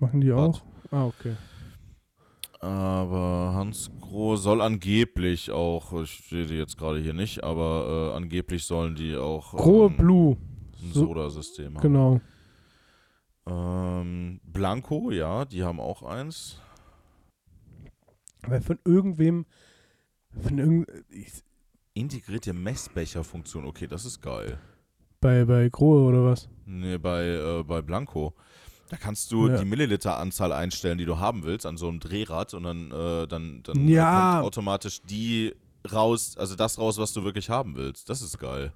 Machen die Bad. auch? Ah, okay. Aber Hans Grohe soll angeblich auch, ich sehe die jetzt gerade hier nicht, aber äh, angeblich sollen die auch Grohe ähm, Blue, ein so- Soda-System haben. genau. Ähm, Blanco, ja, die haben auch eins. Weil von irgendwem, von irgend, Integrierte Messbecherfunktion, okay, das ist geil. bei, bei Grohe oder was? Nee, bei, äh, bei Blanco. Da kannst du Ja. die Milliliteranzahl einstellen, die du haben willst, an so einem Drehrad und dann, äh, dann, dann Ja. kommt automatisch die raus, also das raus, was du wirklich haben willst. Das ist geil.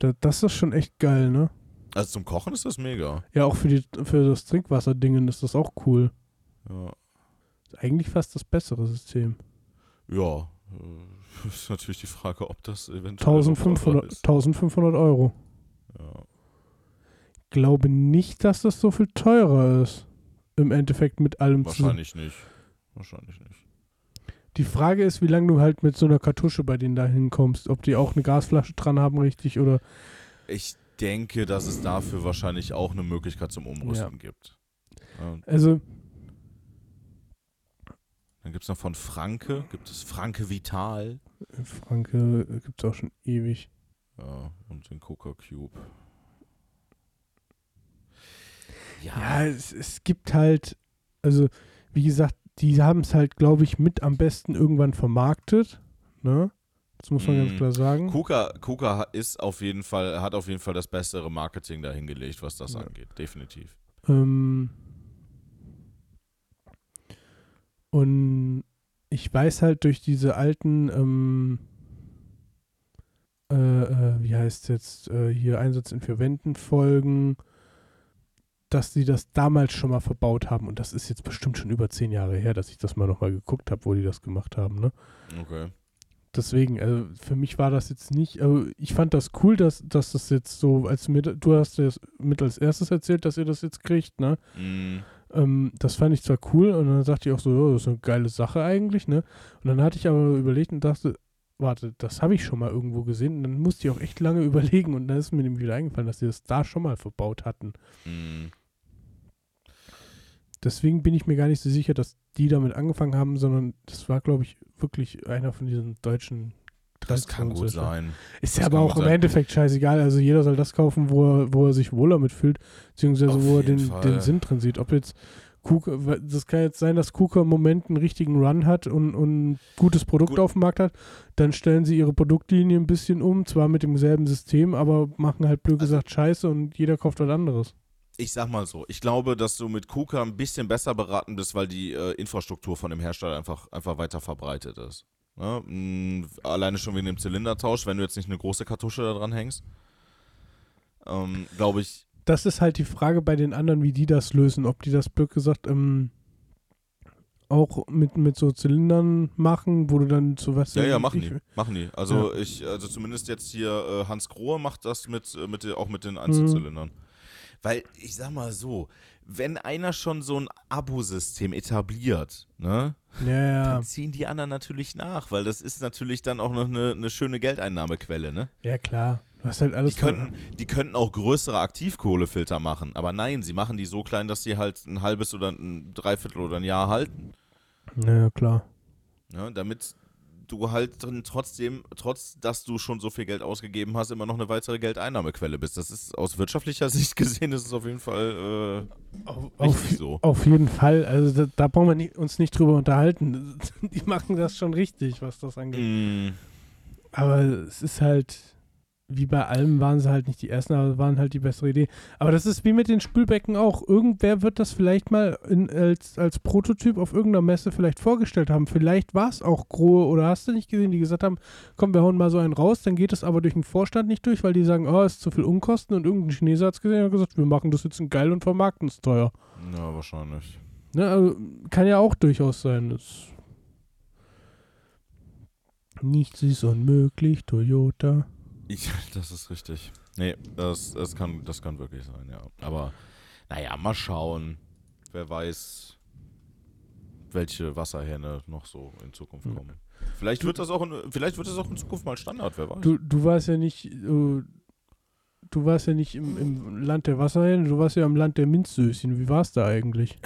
Da, das ist schon echt geil, ne? Also zum Kochen ist das mega. Ja, auch für, die, für das Trinkwasserdingen ist das auch cool. Ja. Ist eigentlich fast das bessere System. Ja. äh, <laughs> Ist natürlich die Frage, ob das eventuell. noch 1500, teurer ist. 1500 Euro. Ja. Glaube nicht, dass das so viel teurer ist. Im Endeffekt mit allem. Wahrscheinlich nicht. Wahrscheinlich nicht. Die Frage ist, wie lange du halt mit so einer Kartusche bei denen da hinkommst. Ob die auch eine Gasflasche dran haben, richtig, oder. Ich denke, dass es dafür wahrscheinlich auch eine Möglichkeit zum Umrüsten gibt. Ja, Also, dann gibt es noch von Franke, gibt es Franke Vital. Franke gibt es auch schon ewig. Ja, und den Coca Cube. Ja, es, es gibt halt, also, wie gesagt, die haben es halt, glaube ich, mit am besten irgendwann vermarktet. Ne? Das muss man ganz Mm. klar sagen. Kuka, Kuka ist auf jeden Fall, hat auf jeden Fall das bessere Marketing dahingelegt, was das Ja. angeht. Definitiv. Ähm, und ich weiß halt durch diese alten, ähm, äh, äh, wie heißt es jetzt, äh, hier Einsatz in vier Wänden Folgen, dass sie das damals schon mal verbaut haben. Und das ist jetzt bestimmt schon über zehn Jahre her, dass ich das mal nochmal geguckt habe, wo die das gemacht haben. Ne? Okay. Deswegen, also für mich war das jetzt nicht, also ich fand das cool, dass, dass das jetzt so, als du mir, du hast das mit als erstes erzählt, dass ihr das jetzt kriegt, ne? Mm, Ähm, das fand ich zwar cool und dann sagte ich auch so, oh, das ist eine geile Sache eigentlich, ne? Und dann hatte ich aber überlegt und dachte, warte, das habe ich schon mal irgendwo gesehen und dann musste ich auch echt lange <laughs> überlegen und dann ist mir nämlich wieder eingefallen, dass sie das da schon mal verbaut hatten. mm. Deswegen bin ich mir gar nicht so sicher, dass die damit angefangen haben, sondern das war, glaube ich, wirklich einer von diesen deutschen Das kann gut sein. Ist ja aber auch im sein. Endeffekt scheißegal. Also jeder soll das kaufen, wo er, wo er sich wohler mitfühlt, beziehungsweise Auf wo er den, den Sinn drin sieht. Ob jetzt Kuka, das kann jetzt sein, dass Kuka im Moment einen richtigen Run hat und, und ein gutes Produkt Gut. auf dem Markt hat. Dann stellen sie ihre Produktlinie ein bisschen um, zwar mit demselben System, aber machen halt blöd Also- gesagt Scheiße und jeder kauft was anderes. Ich sag mal so, ich glaube, dass du mit Kuka ein bisschen besser beraten bist, weil die äh, Infrastruktur von dem Hersteller einfach, einfach weiter verbreitet ist. Ne? Mm, alleine schon wegen dem Zylindertausch, wenn du jetzt nicht eine große Kartusche da dran hängst. Ähm, glaube ich, Das ist halt die Frage bei den anderen, wie die das lösen. Ob die das blöd gesagt ähm, auch mit, mit so Zylindern machen, wo du dann so was. ja, ja, machen die. Machen die. Also ich, also zumindest jetzt hier äh, Hans Grohe macht das mit, äh, mit, auch mit den Einzelzylindern. Weil, ich sag mal so, wenn einer schon so ein Abo-System etabliert, ne, Ja, ja. dann ziehen die anderen natürlich nach, weil das ist natürlich dann auch noch eine, eine schöne Geldeinnahmequelle, ne? Ja, klar. Du hast halt Die alles. könnten, die könnten auch größere Aktivkohlefilter machen, aber nein, sie machen die so klein, dass sie halt ein halbes oder ein Dreiviertel oder ein Jahr halten. Ja, klar. Ne? Damit du halt dann trotzdem, trotz dass du schon so viel Geld ausgegeben hast, immer noch eine weitere Geldeinnahmequelle bist. Das ist aus wirtschaftlicher <laughs> Sicht gesehen, ist es auf jeden Fall Auf, äh, richtig so. auf jeden Fall. Also da, da brauchen wir nicht, uns nicht drüber unterhalten. <laughs> Die machen das schon richtig, was das angeht. Mm, Aber es ist halt, wie bei allem waren sie halt nicht die ersten, aber waren halt die bessere Idee. Aber das ist wie mit den Spülbecken auch. Irgendwer wird das vielleicht mal in, als, als Prototyp auf irgendeiner Messe vielleicht vorgestellt haben. Vielleicht war es auch Grohe oder hast du nicht gesehen, die gesagt haben, komm, wir hauen mal so einen raus, dann geht es aber durch den Vorstand nicht durch, weil die sagen, oh, ist zu viel Unkosten und irgendein Chinese hat es gesehen und hat gesagt, wir machen das jetzt geil und vermarkten es teuer. ja, wahrscheinlich. Ne, also, kann ja auch durchaus sein. Das Nichts ist unmöglich, Toyota. Ich, <laughs> das ist richtig. Nee, das, das, kann, das kann wirklich sein, ja. Aber naja, mal schauen. Wer weiß, welche Wasserhähne noch so in Zukunft Ja. kommen. Vielleicht wird das auch in, vielleicht wird das auch in Zukunft mal Standard, wer weiß. Du, du warst ja nicht, äh, du warst ja nicht im, im Land der Wasserhähne, du warst ja im Land der Minzsößchen. Wie war's da eigentlich?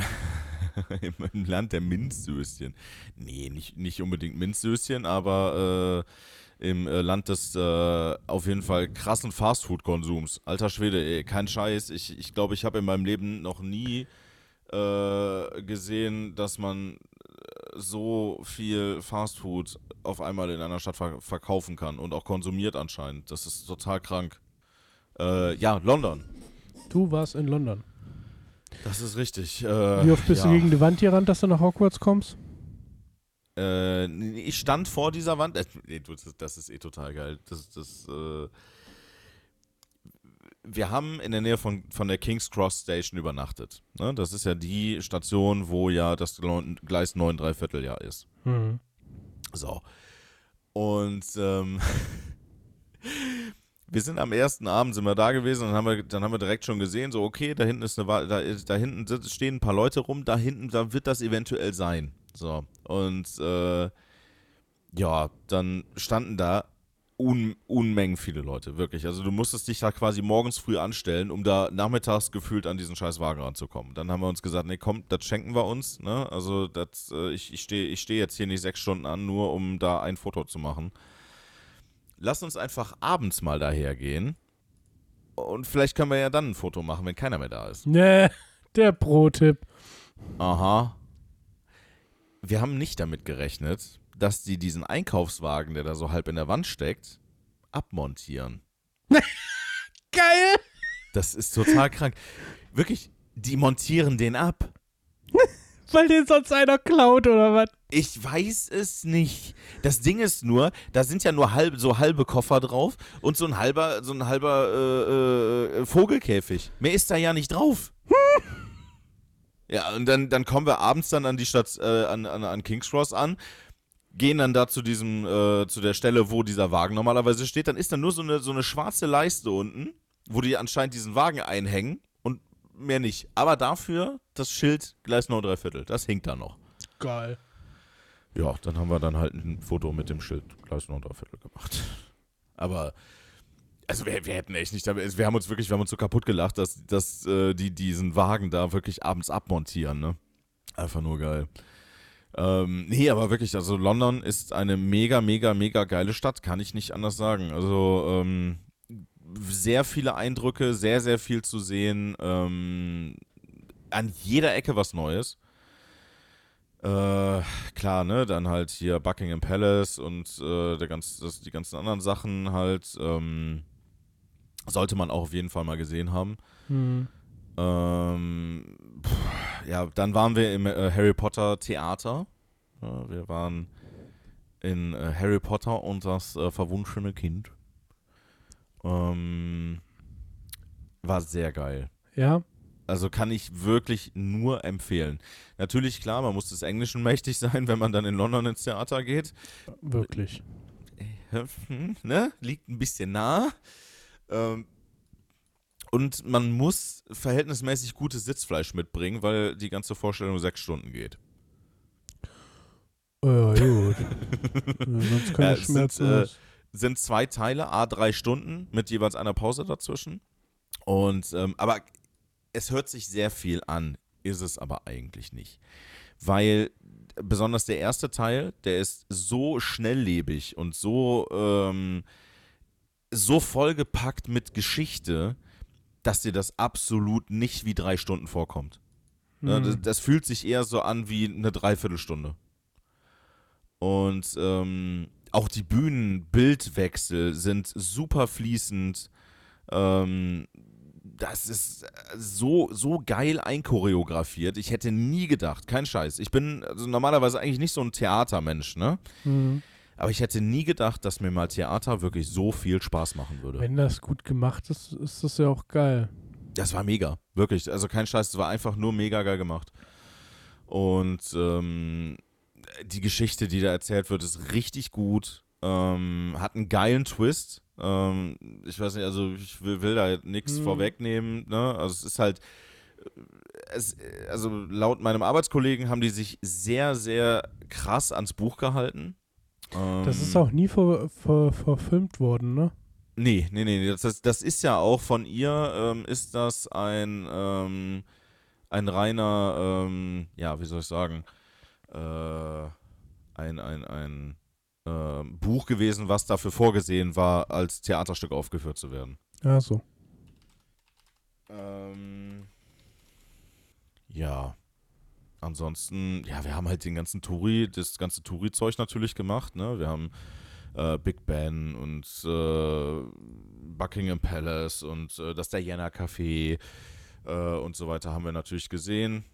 Im, <laughs> Im Land der Minzsößchen. Nee, nicht, nicht unbedingt Minzsößchen, aber äh, im äh, Land des äh, auf jeden Fall krassen Fastfood-Konsums. Alter Schwede, ey, kein Scheiß. Ich ich, glaube, ich habe in meinem Leben noch nie äh, gesehen, dass man äh, so viel Fastfood auf einmal in einer Stadt ver verkaufen kann und auch konsumiert anscheinend. Das ist total krank. Äh, ja, London. Du warst in London. Das ist richtig. Äh, Wie oft bist ja. du gegen die Wand gerannt, dass du nach Hogwarts kommst? Äh, ich stand vor dieser Wand. Äh, das, ist eh total geil. Das, das, äh, wir haben in der Nähe von, von der King's Cross Station übernachtet. Ne? Das ist ja die Station, wo ja das Gleis 9 Dreivierteljahr ist. Mhm. So. Und ähm, <laughs> wir sind am ersten Abend sind wir da gewesen und haben wir, dann haben wir direkt schon gesehen, so okay, da hinten ist eine da, da hinten stehen ein paar Leute rum, da hinten, da wird das eventuell sein. So. Und äh, ja, dann standen da Un Unmengen viele Leute, wirklich. Also du musstest dich da quasi morgens früh anstellen, um da nachmittags gefühlt an diesen scheiß Wagen ranzukommen. Dann haben wir uns gesagt, nee, komm, das schenken wir uns. Ne? Also das, äh, ich, ich stehe ich steh jetzt hier nicht sechs Stunden an, nur um da ein Foto zu machen. Lass uns einfach abends mal daher gehen. Und vielleicht können wir ja dann ein Foto machen, wenn keiner mehr da ist. Nee, der Pro-Tipp. Aha. Wir haben nicht damit gerechnet, dass die diesen Einkaufswagen, der da so halb in der Wand steckt, abmontieren. <laughs> Geil! Das ist total krank. Wirklich, die montieren den ab. <laughs> Weil den sonst einer klaut oder was? Ich weiß es nicht. Das Ding ist nur, da sind ja nur halb, so halbe Koffer drauf und so ein halber, so ein halber äh, äh, Vogelkäfig. Mehr ist da ja nicht drauf. Ja, und dann, dann kommen wir abends dann an die Stadt, äh, an, an, an King's Cross an gehen dann da zu diesem, äh, zu der Stelle, wo dieser Wagen normalerweise steht, dann ist da nur so eine, so eine schwarze Leiste unten, wo die anscheinend diesen Wagen einhängen und mehr nicht. Aber dafür das Schild Gleis 9 3 Viertel, das hinkt da noch. Geil. Ja, dann haben wir dann halt ein Foto mit dem Schild Gleis 9 3 Viertel gemacht. Aber also wir, wir, hätten echt nicht, wir haben uns wirklich, wir haben uns so kaputt gelacht, dass, dass äh, die diesen Wagen da wirklich abends abmontieren, ne? Einfach nur geil. Ähm, nee, aber wirklich, also London ist eine mega, mega, mega geile Stadt, kann ich nicht anders sagen. Also ähm, sehr viele Eindrücke, sehr, sehr viel zu sehen. Ähm, an jeder Ecke was Neues. Äh, klar, ne, dann halt hier Buckingham Palace und äh, der ganz, das, die ganzen anderen Sachen halt. Ähm, sollte man auch auf jeden Fall mal gesehen haben. Hm. Ähm, pff, ja, dann waren wir im äh, Harry Potter Theater. Ja, wir waren in äh, Harry Potter und das äh, verwunschene Kind. Ähm, war sehr geil. Ja. Also kann ich wirklich nur empfehlen. Natürlich, klar, man muss des Englischen mächtig sein, wenn man dann in London ins Theater geht. Wirklich. Hm, ne? Liegt ein bisschen nah. Ähm, und man muss verhältnismäßig gutes Sitzfleisch mitbringen, weil die ganze Vorstellung sechs Stunden geht. Ja, gut. <laughs> Sonst keine Ja, Schmerzen. sind, äh, sind zwei Teile, a drei Stunden mit jeweils einer Pause dazwischen. Und ähm, aber es hört sich sehr viel an, ist es aber eigentlich nicht. Weil besonders der erste Teil, der ist so schnelllebig und so, ähm, so vollgepackt mit Geschichte, dass dir das absolut nicht wie drei Stunden vorkommt. Ne, Hm. das, das fühlt sich eher so an wie eine Dreiviertelstunde. Und ähm, auch die Bühnenbildwechsel sind super fließend. Ähm, das ist äh, so, so geil einchoreografiert. Ich hätte nie gedacht, kein Scheiß. Ich bin also normalerweise eigentlich nicht so ein Theatermensch, ne? Hm. Aber ich hätte nie gedacht, dass mir mal Theater wirklich so viel Spaß machen würde. Wenn das gut gemacht ist, ist das ja auch geil. Das war mega, wirklich. Also kein Scheiß, es war einfach nur mega geil gemacht. Und ähm, die Geschichte, die da erzählt wird, ist richtig gut. Ähm, hat einen geilen Twist. Ähm, ich weiß nicht, also ich will, will da nichts Mhm. vorwegnehmen. Ne? Also es ist halt, äh, es, also laut meinem Arbeitskollegen haben die sich sehr, sehr krass ans Buch gehalten. Das Ähm, ist auch nie ver, ver, verfilmt worden, ne? Nee, nee, nee, das, das, das ist ja auch von ihr, ähm, ist das ein, ähm, ein reiner, ähm, ja, wie soll ich sagen, äh, ein, ein, ein ähm, Buch gewesen, was dafür vorgesehen war, als Theaterstück aufgeführt zu werden. Ja, so. Ähm, ja. Ansonsten, ja, wir haben halt den ganzen Touri, das ganze Touri-Zeug natürlich gemacht, ne? Wir haben äh, Big Ben und äh, Buckingham Palace und äh, das Diana Café äh, und so weiter haben wir natürlich gesehen.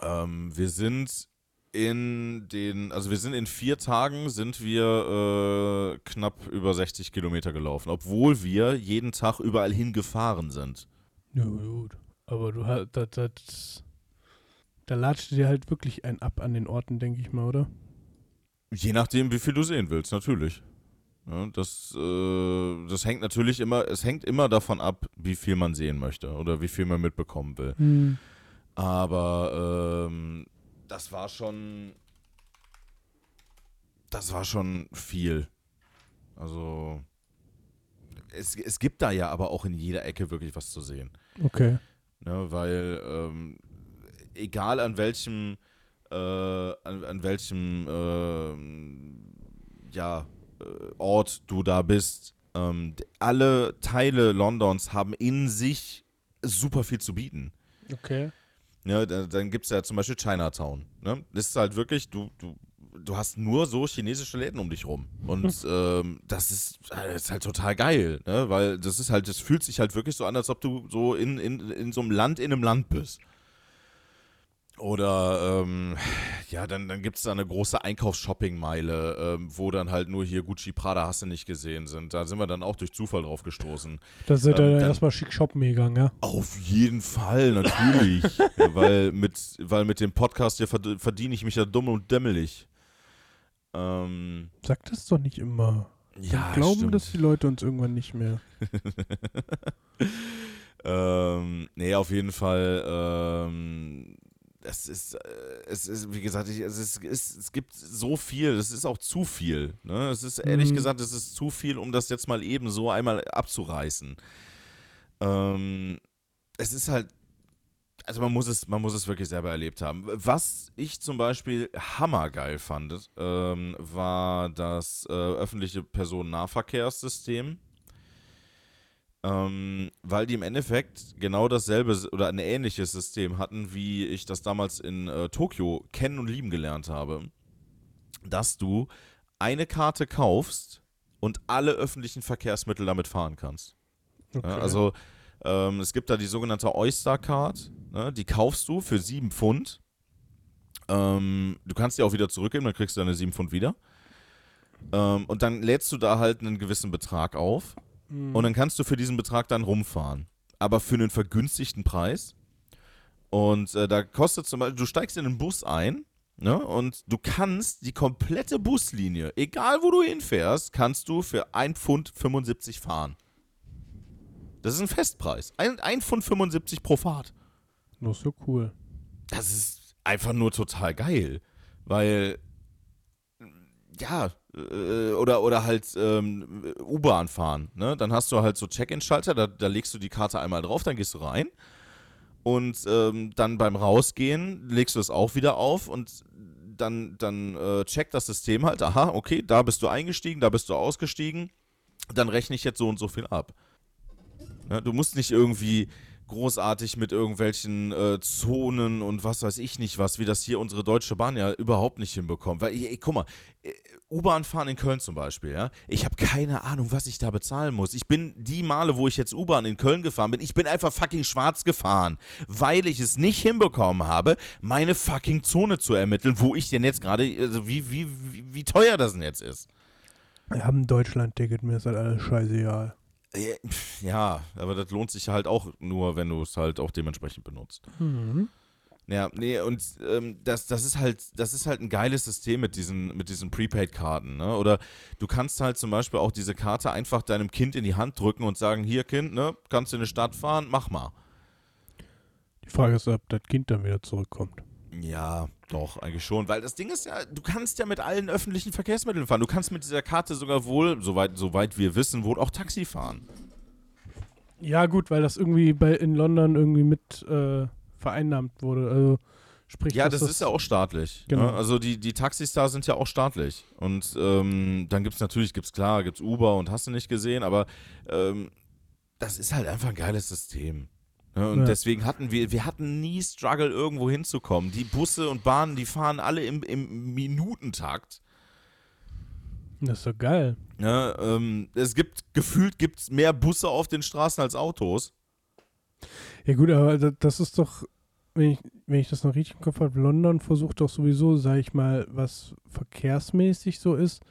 Ähm, wir sind in den, also wir sind in vier Tagen, sind wir äh, knapp über 60 Kilometer gelaufen, obwohl wir jeden Tag überall hingefahren sind. Ja, gut. Aber du hast, das, das, da latscht dir halt wirklich ein ab an den Orten, denke ich mal, oder? Je nachdem, wie viel du sehen willst, natürlich. Ja, das, äh, das hängt natürlich immer, es hängt immer davon ab, wie viel man sehen möchte oder wie viel man mitbekommen will. Hm. Aber ähm, das war schon, das war schon viel. Also es, es gibt da ja aber auch in jeder Ecke wirklich was zu sehen. Okay. Ne, weil ähm, egal an welchem, äh, an, an welchem ähm, ja, äh, Ort du da bist, ähm, alle Teile Londons haben in sich super viel zu bieten. Okay. Ja, da, dann gibt es ja zum Beispiel Chinatown. Ne? Das ist halt wirklich, du, du, du hast nur so chinesische Läden um dich rum. Und <laughs> ähm, das, ist, äh, das ist halt total geil, ne? weil das ist halt, das fühlt sich halt wirklich so an, als ob du so in, in, in so einem Land in einem Land bist. Oder ähm, ja, dann, dann gibt es da eine große Einkaufs-Shopping-Meile, ähm, wo dann halt nur hier Gucci, Prada hast du nicht gesehen sind. Da sind wir dann auch durch Zufall drauf gestoßen. Da ihr Ähm, dann dann- erstmal schick shoppen gegangen, ja? Auf jeden Fall, natürlich. <laughs> weil, mit, weil mit dem Podcast hier verd- verdiene ich mich ja dumm und dämmelig. Ähm, Sag das doch nicht immer. ja, Wir glauben, stimmt. dass die Leute uns irgendwann nicht mehr. <laughs> ähm, nee, auf jeden Fall. Ähm, es ist, äh, es ist, wie gesagt, ich, es, ist, es, es gibt so viel, es ist auch zu viel. Ne? Es ist ehrlich Mhm. gesagt, es ist zu viel, um das jetzt mal eben so einmal abzureißen. Ähm, es ist halt, also man muss es, man muss es wirklich selber erlebt haben. Was ich zum Beispiel hammergeil fand, ähm, war das äh, öffentliche Personennahverkehrssystem. Ähm, weil die im Endeffekt genau dasselbe oder ein ähnliches System hatten, wie ich das damals in äh, Tokio kennen und lieben gelernt habe. Dass du eine Karte kaufst und alle öffentlichen Verkehrsmittel damit fahren kannst. Okay. Ja, also ähm, es gibt da die sogenannte Oyster Card, ne, die kaufst du für 7 Pfund. Ähm, du kannst die auch wieder zurückgeben, dann kriegst du deine 7 Pfund wieder. Ähm, und dann lädst du da halt einen gewissen Betrag auf Mhm. und dann kannst du für diesen Betrag dann rumfahren. Aber für einen vergünstigten Preis. Und äh, da kostet zum Beispiel, du steigst in einen Bus ein ne, und du kannst die komplette Buslinie, egal wo du hinfährst, kannst du für 1 Pfund 75 fahren. Das ist ein Festpreis. Ein, ein Pfund 75 pro Fahrt. Das ist so cool. Das ist einfach nur total geil. Weil, ja, oder, oder halt ähm, U-Bahn fahren. Ne? Dann hast du halt so Check-in-Schalter, da, da legst du die Karte einmal drauf, dann gehst du rein. Und ähm, dann beim Rausgehen legst du es auch wieder auf und dann, dann äh, checkt das System halt, aha, okay, da bist du eingestiegen, da bist du ausgestiegen, dann rechne ich jetzt so und so viel ab. Ne, du musst nicht irgendwie großartig mit irgendwelchen äh, Zonen und was weiß ich nicht was, wie das hier unsere Deutsche Bahn ja überhaupt nicht hinbekommt. Weil, ey, guck mal, äh, U-Bahn fahren in Köln zum Beispiel, ja, ich habe keine Ahnung, was ich da bezahlen muss. Ich bin die Male, wo ich jetzt U-Bahn in Köln gefahren bin, ich bin einfach fucking schwarz gefahren, weil ich es nicht hinbekommen habe, meine fucking Zone zu ermitteln, wo ich denn jetzt gerade, also wie, wie, wie, wie teuer das denn jetzt ist. Wir haben ein Deutschland-Ticket, mir ist halt alles scheißegal. Ja, aber das lohnt sich halt auch nur, wenn du es halt auch dementsprechend benutzt. Mhm. Ja, nee, und ähm, das, das ist halt, das ist halt ein geiles System mit diesen, mit diesen Prepaid-Karten, ne? Oder du kannst halt zum Beispiel auch diese Karte einfach deinem Kind in die Hand drücken und sagen, hier Kind, ne, kannst du in die Stadt fahren, mach mal. Die Frage ist, ob das Kind dann wieder zurückkommt. Ja, doch, eigentlich schon. Weil das Ding ist ja, du kannst ja mit allen öffentlichen Verkehrsmitteln fahren. Du kannst mit dieser Karte sogar wohl, soweit, soweit wir wissen, wohl auch Taxi fahren. Ja, gut, weil das irgendwie bei, in London irgendwie mit äh, vereinnahmt wurde. Also sprich, Ja, dass das ist ja auch staatlich. Genau. Ne? Also die, die Taxis da sind ja auch staatlich. Und ähm, dann gibt es natürlich, gibt's klar, gibt es Uber und hast du nicht gesehen, aber ähm, das ist halt einfach ein geiles System. Ne? Und Ja. deswegen hatten wir, wir hatten nie Struggle, irgendwo hinzukommen. Die Busse und Bahnen, die fahren alle im, im Minutentakt. Das ist doch geil. Ne? Ähm, es gibt, gefühlt gibt es mehr Busse auf den Straßen als Autos. Ja gut, aber da- das ist doch wenn ich, wenn ich das noch richtig im Kopf habe, London versucht doch sowieso, sage ich mal, was verkehrsmäßig so ist,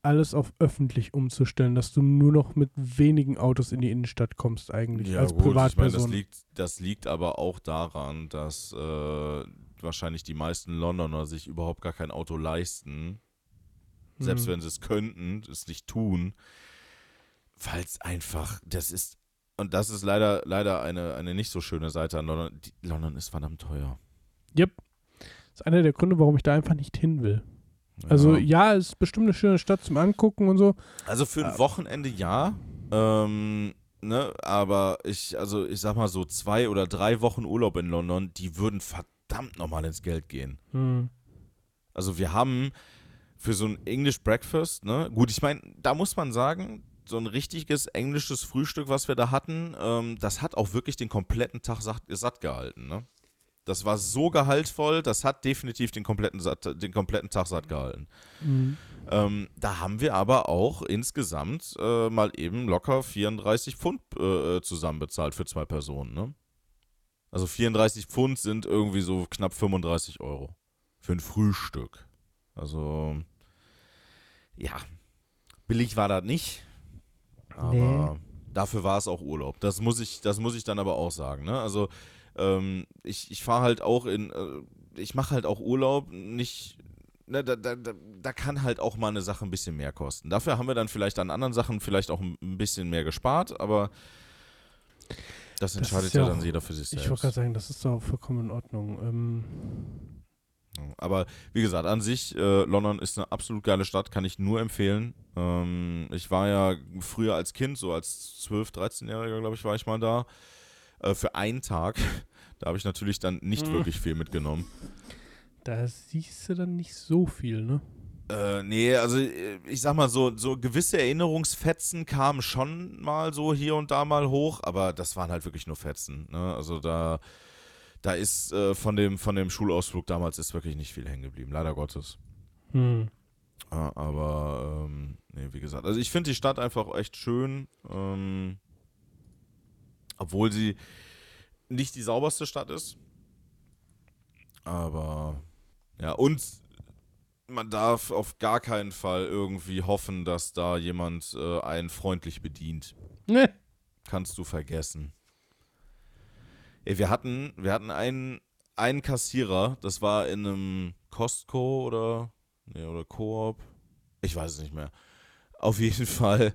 alles auf öffentlich umzustellen, dass du nur noch mit wenigen Autos in die Innenstadt kommst eigentlich als gut, ich meine, das Privatperson. liegt, das liegt aber auch daran, dass äh, wahrscheinlich die meisten Londoner sich überhaupt gar kein Auto leisten, selbst Hm. wenn sie es könnten, es nicht tun, weil es einfach, das ist, und das ist leider, leider eine, eine nicht so schöne Seite an London. Die, London ist verdammt teuer. Yep. Das ist einer der Gründe, warum ich da einfach nicht hin will. Also Ja. ist bestimmt eine schöne Stadt zum Angucken und so. Also für ein Wochenende ja. Ähm, ne, aber ich, also ich sag mal so zwei oder drei Wochen Urlaub in London, die würden verdammt nochmal ins Geld gehen. Hm. Also wir haben für so ein English Breakfast, ne, gut, ich meine, da muss man sagen, so ein richtiges englisches Frühstück, was wir da hatten, ähm, das hat auch wirklich den kompletten Tag satt, satt gehalten, ne? Das war so gehaltvoll, das hat definitiv den kompletten, den kompletten Tag satt gehalten. Hm. Ähm, da haben wir aber auch insgesamt äh, mal eben locker 34 Pfund äh, zusammen bezahlt für zwei Personen. Ne? Also 34 Pfund sind irgendwie so knapp 35 Euro für ein Frühstück. Also ja, billig war das nicht, aber dafür war es auch Urlaub. Das muss ich, das muss ich dann aber auch sagen. Ne? Also ähm, ich, ich fahre halt auch in, äh, ich mache halt auch Urlaub nicht ne, da, da, da, da kann halt auch mal eine Sache ein bisschen mehr kosten. Dafür haben wir dann vielleicht an anderen Sachen vielleicht auch ein bisschen mehr gespart, aber das entscheidet ist ja ja, dann auch- jeder für sich Ich wollte gerade selbst. sagen, das ist doch vollkommen in Ordnung. Ähm, Aber wie gesagt, an sich, äh, London ist eine absolut geile Stadt, kann ich nur empfehlen. Ähm, ich war ja früher als Kind, so als 12-, 13-Jähriger, glaube ich, war ich mal da, äh, für einen Tag. <laughs> Da habe ich natürlich dann nicht Mhm. wirklich viel mitgenommen. da siehst du dann nicht so viel, ne? Äh, nee, also äh, ich sag mal so, so gewisse Erinnerungsfetzen kamen schon mal so hier und da mal hoch, aber das waren halt wirklich nur Fetzen. Ne? Also da, da ist äh, von dem, von dem Schulausflug damals ist wirklich nicht viel hängen geblieben, leider Gottes. Hm. Ja, aber ähm, nee, wie gesagt, also ich finde die Stadt einfach echt schön, ähm, obwohl sie nicht die sauberste Stadt ist. Aber ja, und man darf auf gar keinen Fall irgendwie hoffen, dass da jemand äh, einen freundlich bedient. Ne. Kannst du vergessen. Ey, wir hatten, wir hatten einen, einen Kassierer, das war in einem Costco oder, nee, oder Coop. Ich weiß es nicht mehr. Auf jeden <laughs> Fall,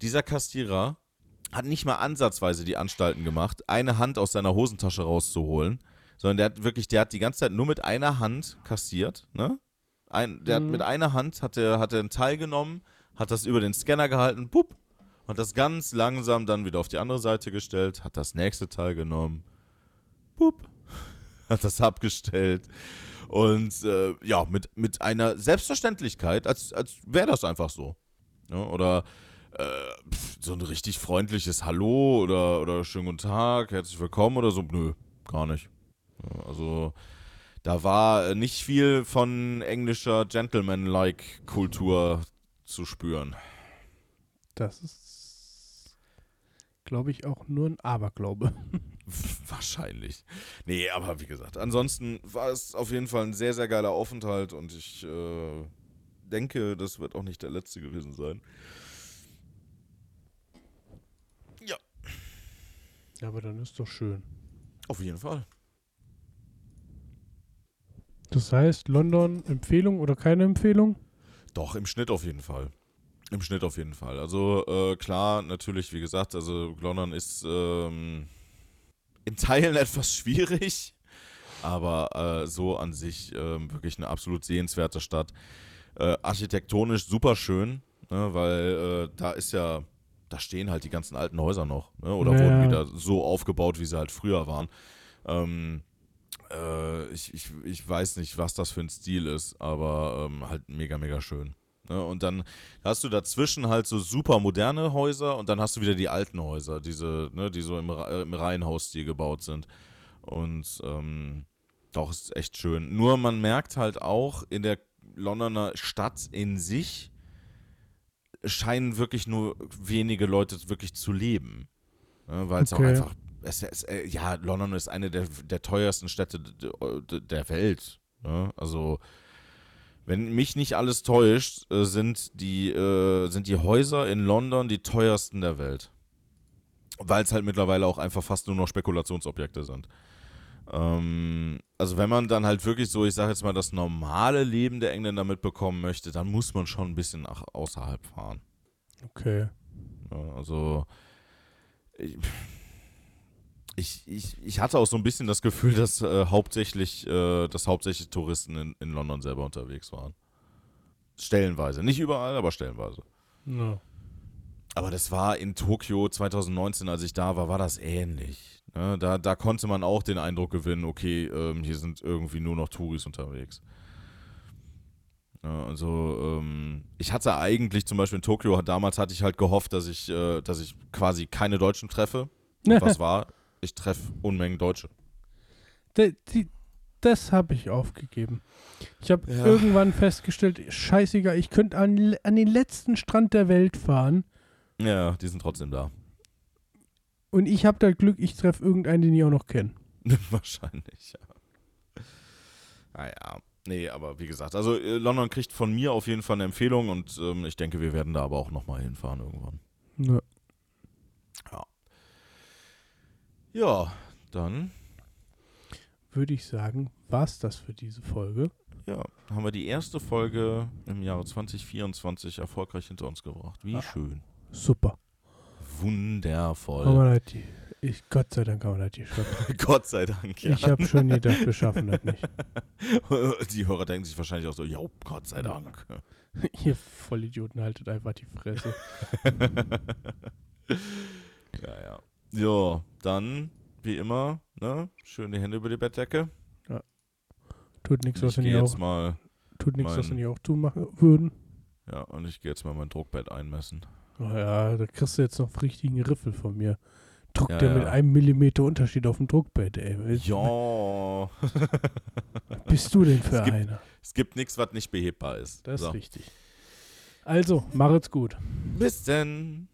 dieser Kassierer hat nicht mal ansatzweise die Anstalten gemacht, eine Hand aus seiner Hosentasche rauszuholen, sondern der hat wirklich, der hat die ganze Zeit nur mit einer Hand kassiert, ne? Ein, der Mhm. hat mit einer Hand hat er hat er einen Teil genommen, hat das über den Scanner gehalten, pup, und das ganz langsam dann wieder auf die andere Seite gestellt, hat das nächste Teil genommen, pup, hat das abgestellt und äh, ja, mit, mit einer Selbstverständlichkeit, als, als wäre das einfach so. Ja, oder äh, so ein richtig freundliches Hallo oder, oder schönen guten Tag, herzlich willkommen oder so, nö, gar nicht. Ja, also da war äh, nicht viel von englischer Gentleman-like Kultur zu spüren. Das ist, glaube ich, auch nur ein Aberglaube. <laughs> Wahrscheinlich. Nee, aber wie gesagt, ansonsten war es auf jeden Fall ein sehr, sehr geiler Aufenthalt und ich äh, denke, das wird auch nicht der letzte gewesen sein. Ja, Ja, aber dann ist doch schön. auf jeden Fall. Das heißt, London, Empfehlung oder keine Empfehlung? Doch, im Schnitt auf jeden Fall. Im Schnitt auf jeden Fall. Also äh, klar, natürlich, wie gesagt, also London ist ähm, in Teilen <laughs> etwas schwierig, aber äh, so an sich ähm, wirklich eine absolut sehenswerte Stadt. Äh, architektonisch super schön, ne, weil äh, da ist ja, da stehen halt die ganzen alten Häuser noch, ne, oder Ja. wurden wieder so aufgebaut, wie sie halt früher waren. Ähm, äh, ich, ich, ich weiß nicht, was das für ein Stil ist, aber ähm, halt mega, mega schön. Ne? Und dann hast du dazwischen halt so super moderne Häuser und dann hast du wieder die alten Häuser, diese, ne, die so im, Re- im Reihenhausstil gebaut sind. Und ähm, doch, ist echt schön. Nur man merkt halt auch in der Londoner Stadt in sich scheinen wirklich nur wenige Leute wirklich zu leben. Ne? Weil es Okay. auch einfach es, es, äh, ja, London ist eine der, der teuersten Städte der Welt. Ne? Also, wenn mich nicht alles täuscht, äh, sind die, äh, sind die Häuser in London die teuersten der Welt. Weil es halt mittlerweile auch einfach fast nur noch Spekulationsobjekte sind. Ähm, also wenn man dann halt wirklich so, ich sage jetzt mal, das normale Leben der Engländer mitbekommen möchte, dann muss man schon ein bisschen nach außerhalb fahren. Okay. Ja, also ich, ich, ich, ich hatte auch so ein bisschen das Gefühl, dass äh, hauptsächlich, äh, dass hauptsächlich Touristen in, in London selber unterwegs waren. Stellenweise. Nicht überall, aber stellenweise. Ja. Aber das war in Tokio 2019, als ich da war, war das ähnlich. Ne? Da, da konnte man auch den Eindruck gewinnen, okay, ähm, hier sind irgendwie nur noch Touris unterwegs. Ja, also ähm, ich hatte eigentlich zum Beispiel in Tokio, damals hatte ich halt gehofft, dass ich, äh, dass ich quasi keine Deutschen treffe. Und <laughs> was war? Ich treffe Unmengen Deutsche. D- die, das habe ich aufgegeben. Ich habe Ja. irgendwann festgestellt, scheißegal, ich könnte an, an den letzten Strand der Welt fahren Ja, die sind trotzdem da. und ich habe da Glück, ich treffe irgendeinen, den ich auch noch kenne. <laughs> Wahrscheinlich, ja. Naja, nee, aber wie gesagt, also äh, London kriegt von mir auf jeden Fall eine Empfehlung und ähm, ich denke, wir werden da aber auch nochmal hinfahren irgendwann. Ja. Ja, dann Würde ich sagen, war's das für diese Folge. ja, haben wir die erste Folge im Jahre 2024 erfolgreich hinter uns gebracht. Wie Ah. schön. Super. Wundervoll. wir das, die- ich, Gott sei Dank haben wir das geschafft. Gott sei Dank, ja. Ich habe schon gedacht, wir schaffen das nicht. <laughs> Die Hörer denken sich wahrscheinlich auch so, ja, Gott sei Dank. <laughs> Ihr Vollidioten haltet einfach die Fresse. <laughs> Ja, ja. Ja, dann, wie immer, ne, schön die Hände über die Bettdecke. Tut nichts, was wir nicht jetzt auch, mal, tut nichts, was wir nicht auch tun machen würden. ja, und ich gehe jetzt mal mein Druckbett einmessen. Oh ja, da kriegst du jetzt noch richtigen Riffel von mir. Druckt Ja, der mit ja. einem Millimeter Unterschied auf dem Druckbett, ey. Ja. <laughs> Bist du denn für Es gibt- einer? es gibt nichts, was nicht behebbar ist. Das so. ist richtig. Also, mach es gut. Bis denn.